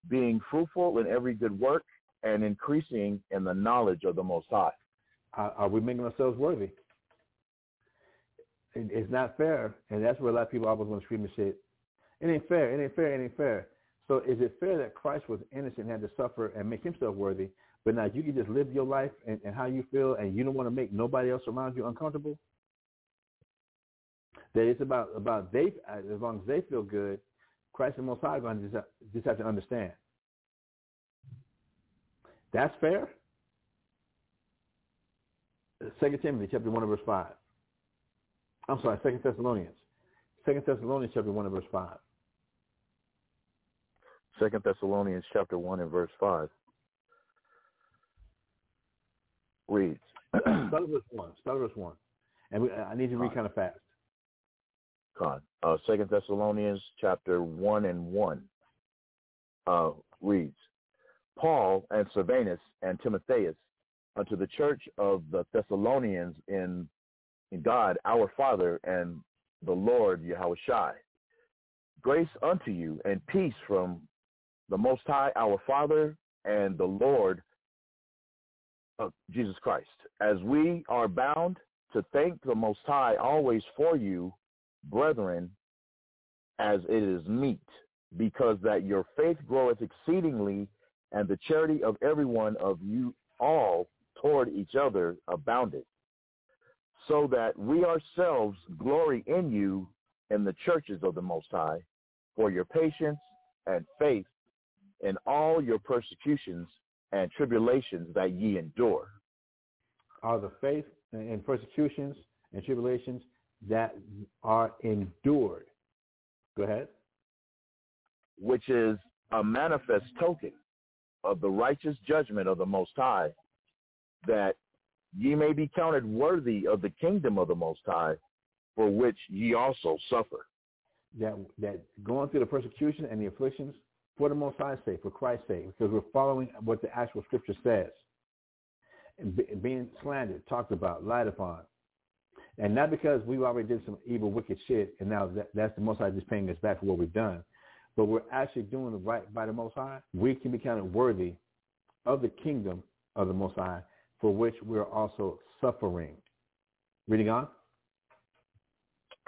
being fruitful in every good work and increasing in the knowledge of the Most High. Are, we making ourselves worthy? It's not fair, and that's where a lot of people always want to scream and say, "It ain't fair! It ain't fair! It ain't fair!" So, is it fair that Christ was innocent and had to suffer and make himself worthy, but now you can just live your life and, and how you feel, and you don't want to make nobody else around you uncomfortable? That it's about about they as long as they feel good, Christ and Most High going to just, just have to understand. That's fair. Second Timothy chapter one verse five. I'm sorry, Second Thessalonians. Second Thessalonians chapter one verse five. Second Thessalonians chapter one and verse five reads. Verse one. Verse one. And we, I need to read kind of fast. Con. Uh, Second Thessalonians chapter one and one uh, reads, Paul and Silvanus and Timotheus unto the church of the Thessalonians in in God our Father and the Lord Yahawashi. Grace unto you and peace from the Most High our Father and the Lord Jesus Christ. As we are bound to thank the Most High always for you, brethren, as it is meet, because that your faith groweth exceedingly, and the charity of every one of you all toward each other abounded, so that we ourselves glory in you in the churches of the Most High, for your patience and faith in all your persecutions and tribulations that ye endure. Are the faith and persecutions and tribulations that are endured. Go ahead. Which is a manifest token of the righteous judgment of the Most High, that ye may be counted worthy of the kingdom of the Most High, for which ye also suffer. That that going through the persecution and the afflictions for the Most High's sake, for Christ's sake, because we're following what the actual Scripture says. Being slandered, talked about, lied upon, and not because we already did some evil, wicked shit, and now that, that's the Most High just paying us back for what we've done, but we're actually doing the right by the Most High. We can be counted worthy of the kingdom of the Most High, for which we're also suffering. Reading on.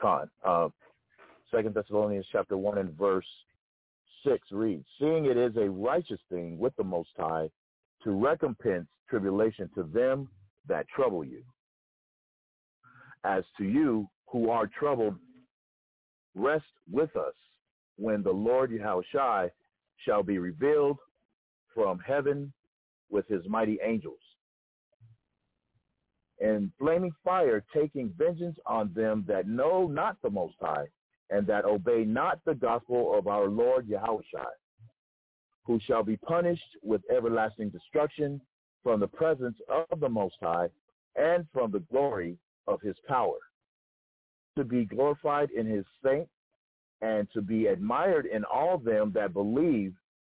Con. Uh, Second Thessalonians chapter one and verse six reads, "Seeing it is a righteous thing with the Most High to recompense tribulation to them that trouble you, as to you who are troubled, rest with us when the Lord Yahushua shall be revealed from heaven with his mighty angels. And flaming fire taking vengeance on them that know not the Most High and that obey not the gospel of our Lord Yahushua, who shall be punished with everlasting destruction from the presence of the Most High and from the glory of his power, to be glorified in his saints and to be admired in all them that believe,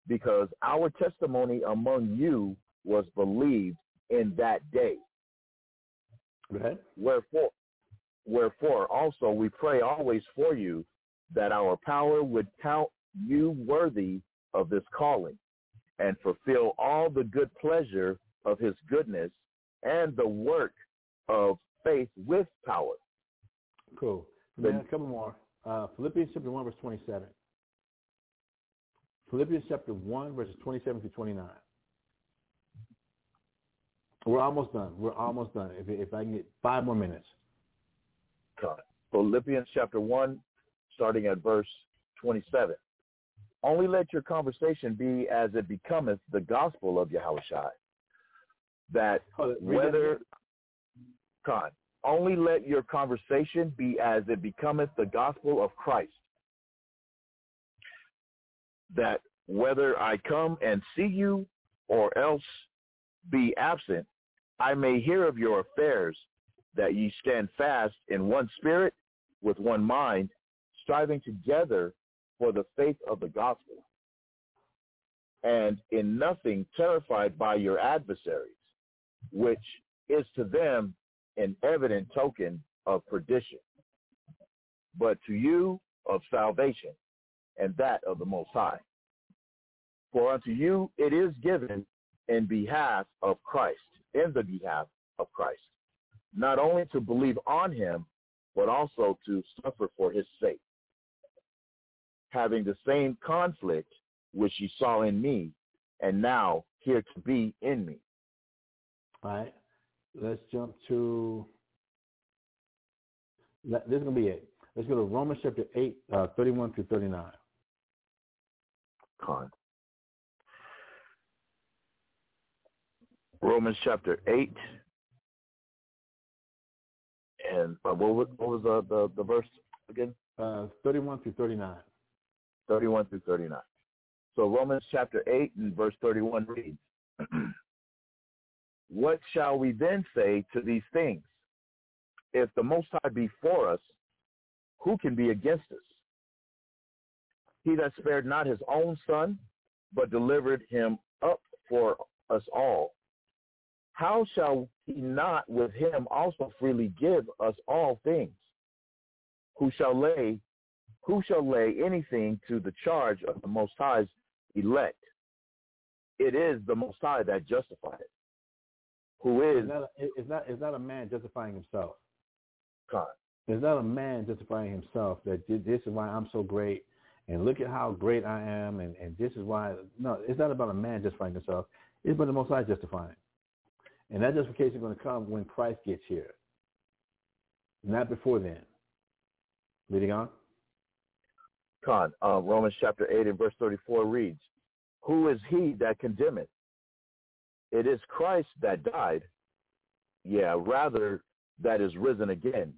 because our testimony among you was believed in that day. Wherefore, wherefore also we pray always for you that our power would count you worthy of this calling and fulfill all the good pleasure of his goodness and the work of faith with power. Cool. Man, a couple more. Uh, Philippians chapter 1, verse 27. Philippians chapter 1, verses 27 to 29. We're almost done. We're almost done. If, if I can get five more minutes. God. Philippians chapter 1, starting at verse 27. Only let your conversation be as it becometh the gospel of Yahushua. That whether, God, only let your conversation be as it becometh the gospel of Christ. That whether I come and see you or else be absent, I may hear of your affairs, that ye stand fast in one spirit, with one mind, striving together for the faith of the gospel, and in nothing terrified by your adversaries, which is to them an evident token of perdition, but to you of salvation, and that of the Most High. For unto you it is given in behalf of Christ, in the behalf of Christ, not only to believe on him, but also to suffer for his sake, having the same conflict which ye saw in me, and now here to be in me. All right. Let's jump to, this is going to be it. Let's go to Romans chapter 8, uh, 31 through 39. Con. Romans chapter 8. And uh, what was, what was the, the, the verse again? Uh, 31 through 39. 31 through 39. So Romans chapter 8 and verse 31 reads, What shall we then say to these things? if the Most High be for us, who can be against us? He that spared not his own son, but delivered him up for us all. How shall he not with him also freely give us all things? Who shall lay who shall lay anything to the charge of the Most High's elect? It is the Most High that justifies it. Who is It's not, a, it's not it's not a man justifying himself. God? It's not a man justifying himself that this is why I'm so great and look at how great I am and, and this is why no, it's not about a man justifying himself. It's about the most high justifying. And that justification is going to come when Christ gets here. Not before then. Leading on. Con, uh, Romans chapter 8 and verse 34 reads, Who is he that condemneth? It is Christ that died, yeah, rather that is risen again,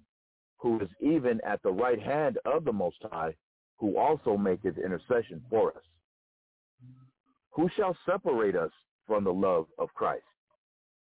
who is even at the right hand of the Most High, who also maketh intercession for us. Who shall separate us from the love of Christ?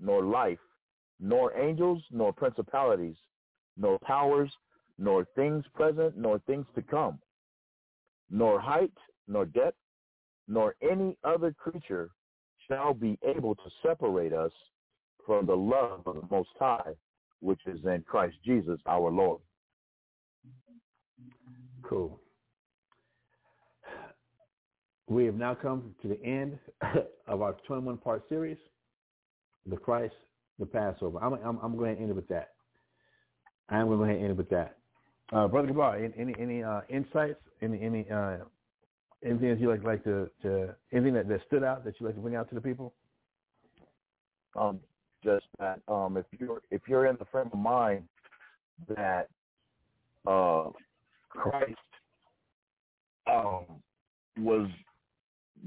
nor life, nor angels, nor principalities, nor powers, nor things present, nor things to come, nor height, nor depth, nor any other creature shall be able to separate us from the love of the Most High, which is in Christ Jesus our Lord. Cool. We have now come to the end of our 21 part series, The Christ, the Passover. I'm, I'm, I'm going to end it with that. I am going to go ahead and end it with that. Uh, Brother Gabar, any any, any uh, insights? Any any uh, anything that you like like to, to anything that, that stood out that you like to bring out to the people? Um, just that um, if you're if you're in the frame of mind that uh, Christ um, was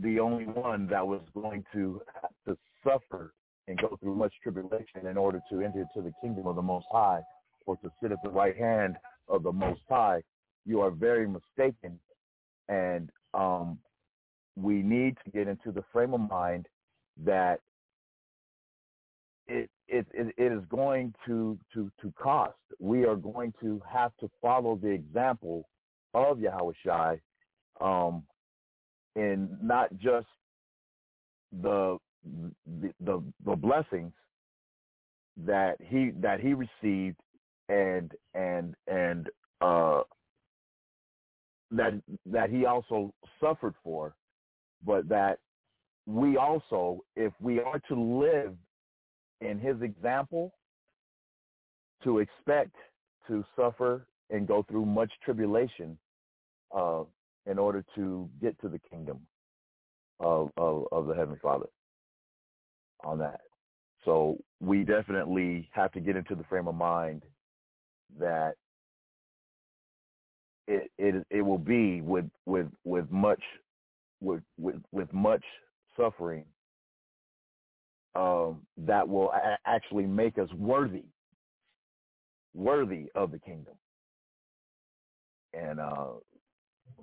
the only one that was going to have to suffer and go through much tribulation in order to enter into the kingdom of the Most High or to sit at the right hand of the Most High, you are very mistaken. And um, we need to get into the frame of mind that it, it, it, it is going to, to, to cost. We are going to have to follow the example of Yahweh Shai um, in not just the, the the the blessings that he that he received and and and uh that that he also suffered for but that we also if we are to live in his example to expect to suffer and go through much tribulation uh, in order to get to the kingdom of, of, of the Heavenly Father on that. So we definitely have to get into the frame of mind that it it it will be with with with much with with with much suffering um, that will a- actually make us worthy worthy of the kingdom. And uh,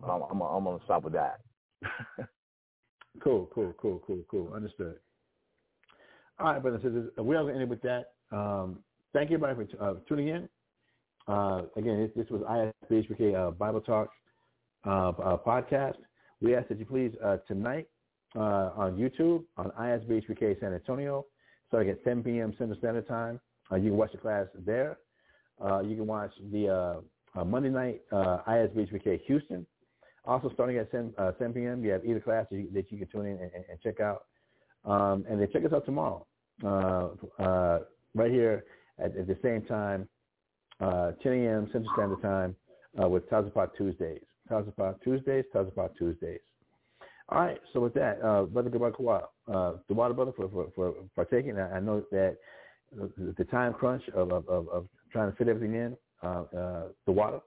I'm, I'm, I'm to stop with that. Cool, cool, cool, cool, cool. Understood. All right, brothers and sisters, we are going to end with that. Um, thank you, everybody, for uh, tuning in. Uh, again, this, this was ISBHPK uh, Bible Talk uh, uh, podcast. We ask that you please uh, tonight on YouTube on ISBHPK San Antonio, starting at 10 p.m. Central Standard Time. You can watch the class there. You can watch the Monday night uh, ISBHPK Houston. Also, starting at 10, uh, 10 p.m., you have either class that you, that you can tune in and, and check out. Um, and then check us out tomorrow, uh, uh, right here at, at the same time, uh, 10 a.m. Central Standard Time uh, with Tazapot Tuesdays. Tazapot Tuesdays, Tazapot Tuesdays. All right, so with that, uh, Brother Gabakwa, uh, the water brother for, for, for partaking. I, I know that the time crunch of, of, of, of trying to fit everything in. Uh, uh, the water,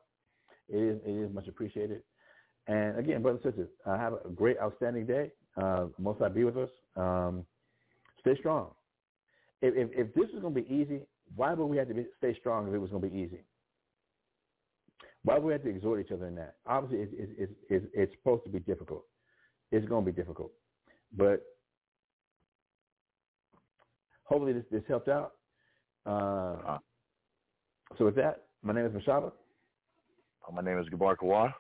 it is it is much appreciated. And again, brothers and sisters, uh, have a great, outstanding day. Uh, most I be with us. Um, stay strong. If, if, if this is going to be easy, why would we have to be, stay strong if it was going to be easy? Why would we have to exhort each other in that? Obviously, it's, it's, it's, it's supposed to be difficult. It's going to be difficult. But hopefully this, this helped out. Uh, so with that, my name is Mashahba. My name is Gabar Kawar.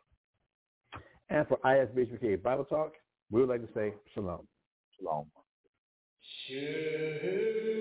And for ISBHPK Bible Talk, we would like to say shalom. Shalom. Hear,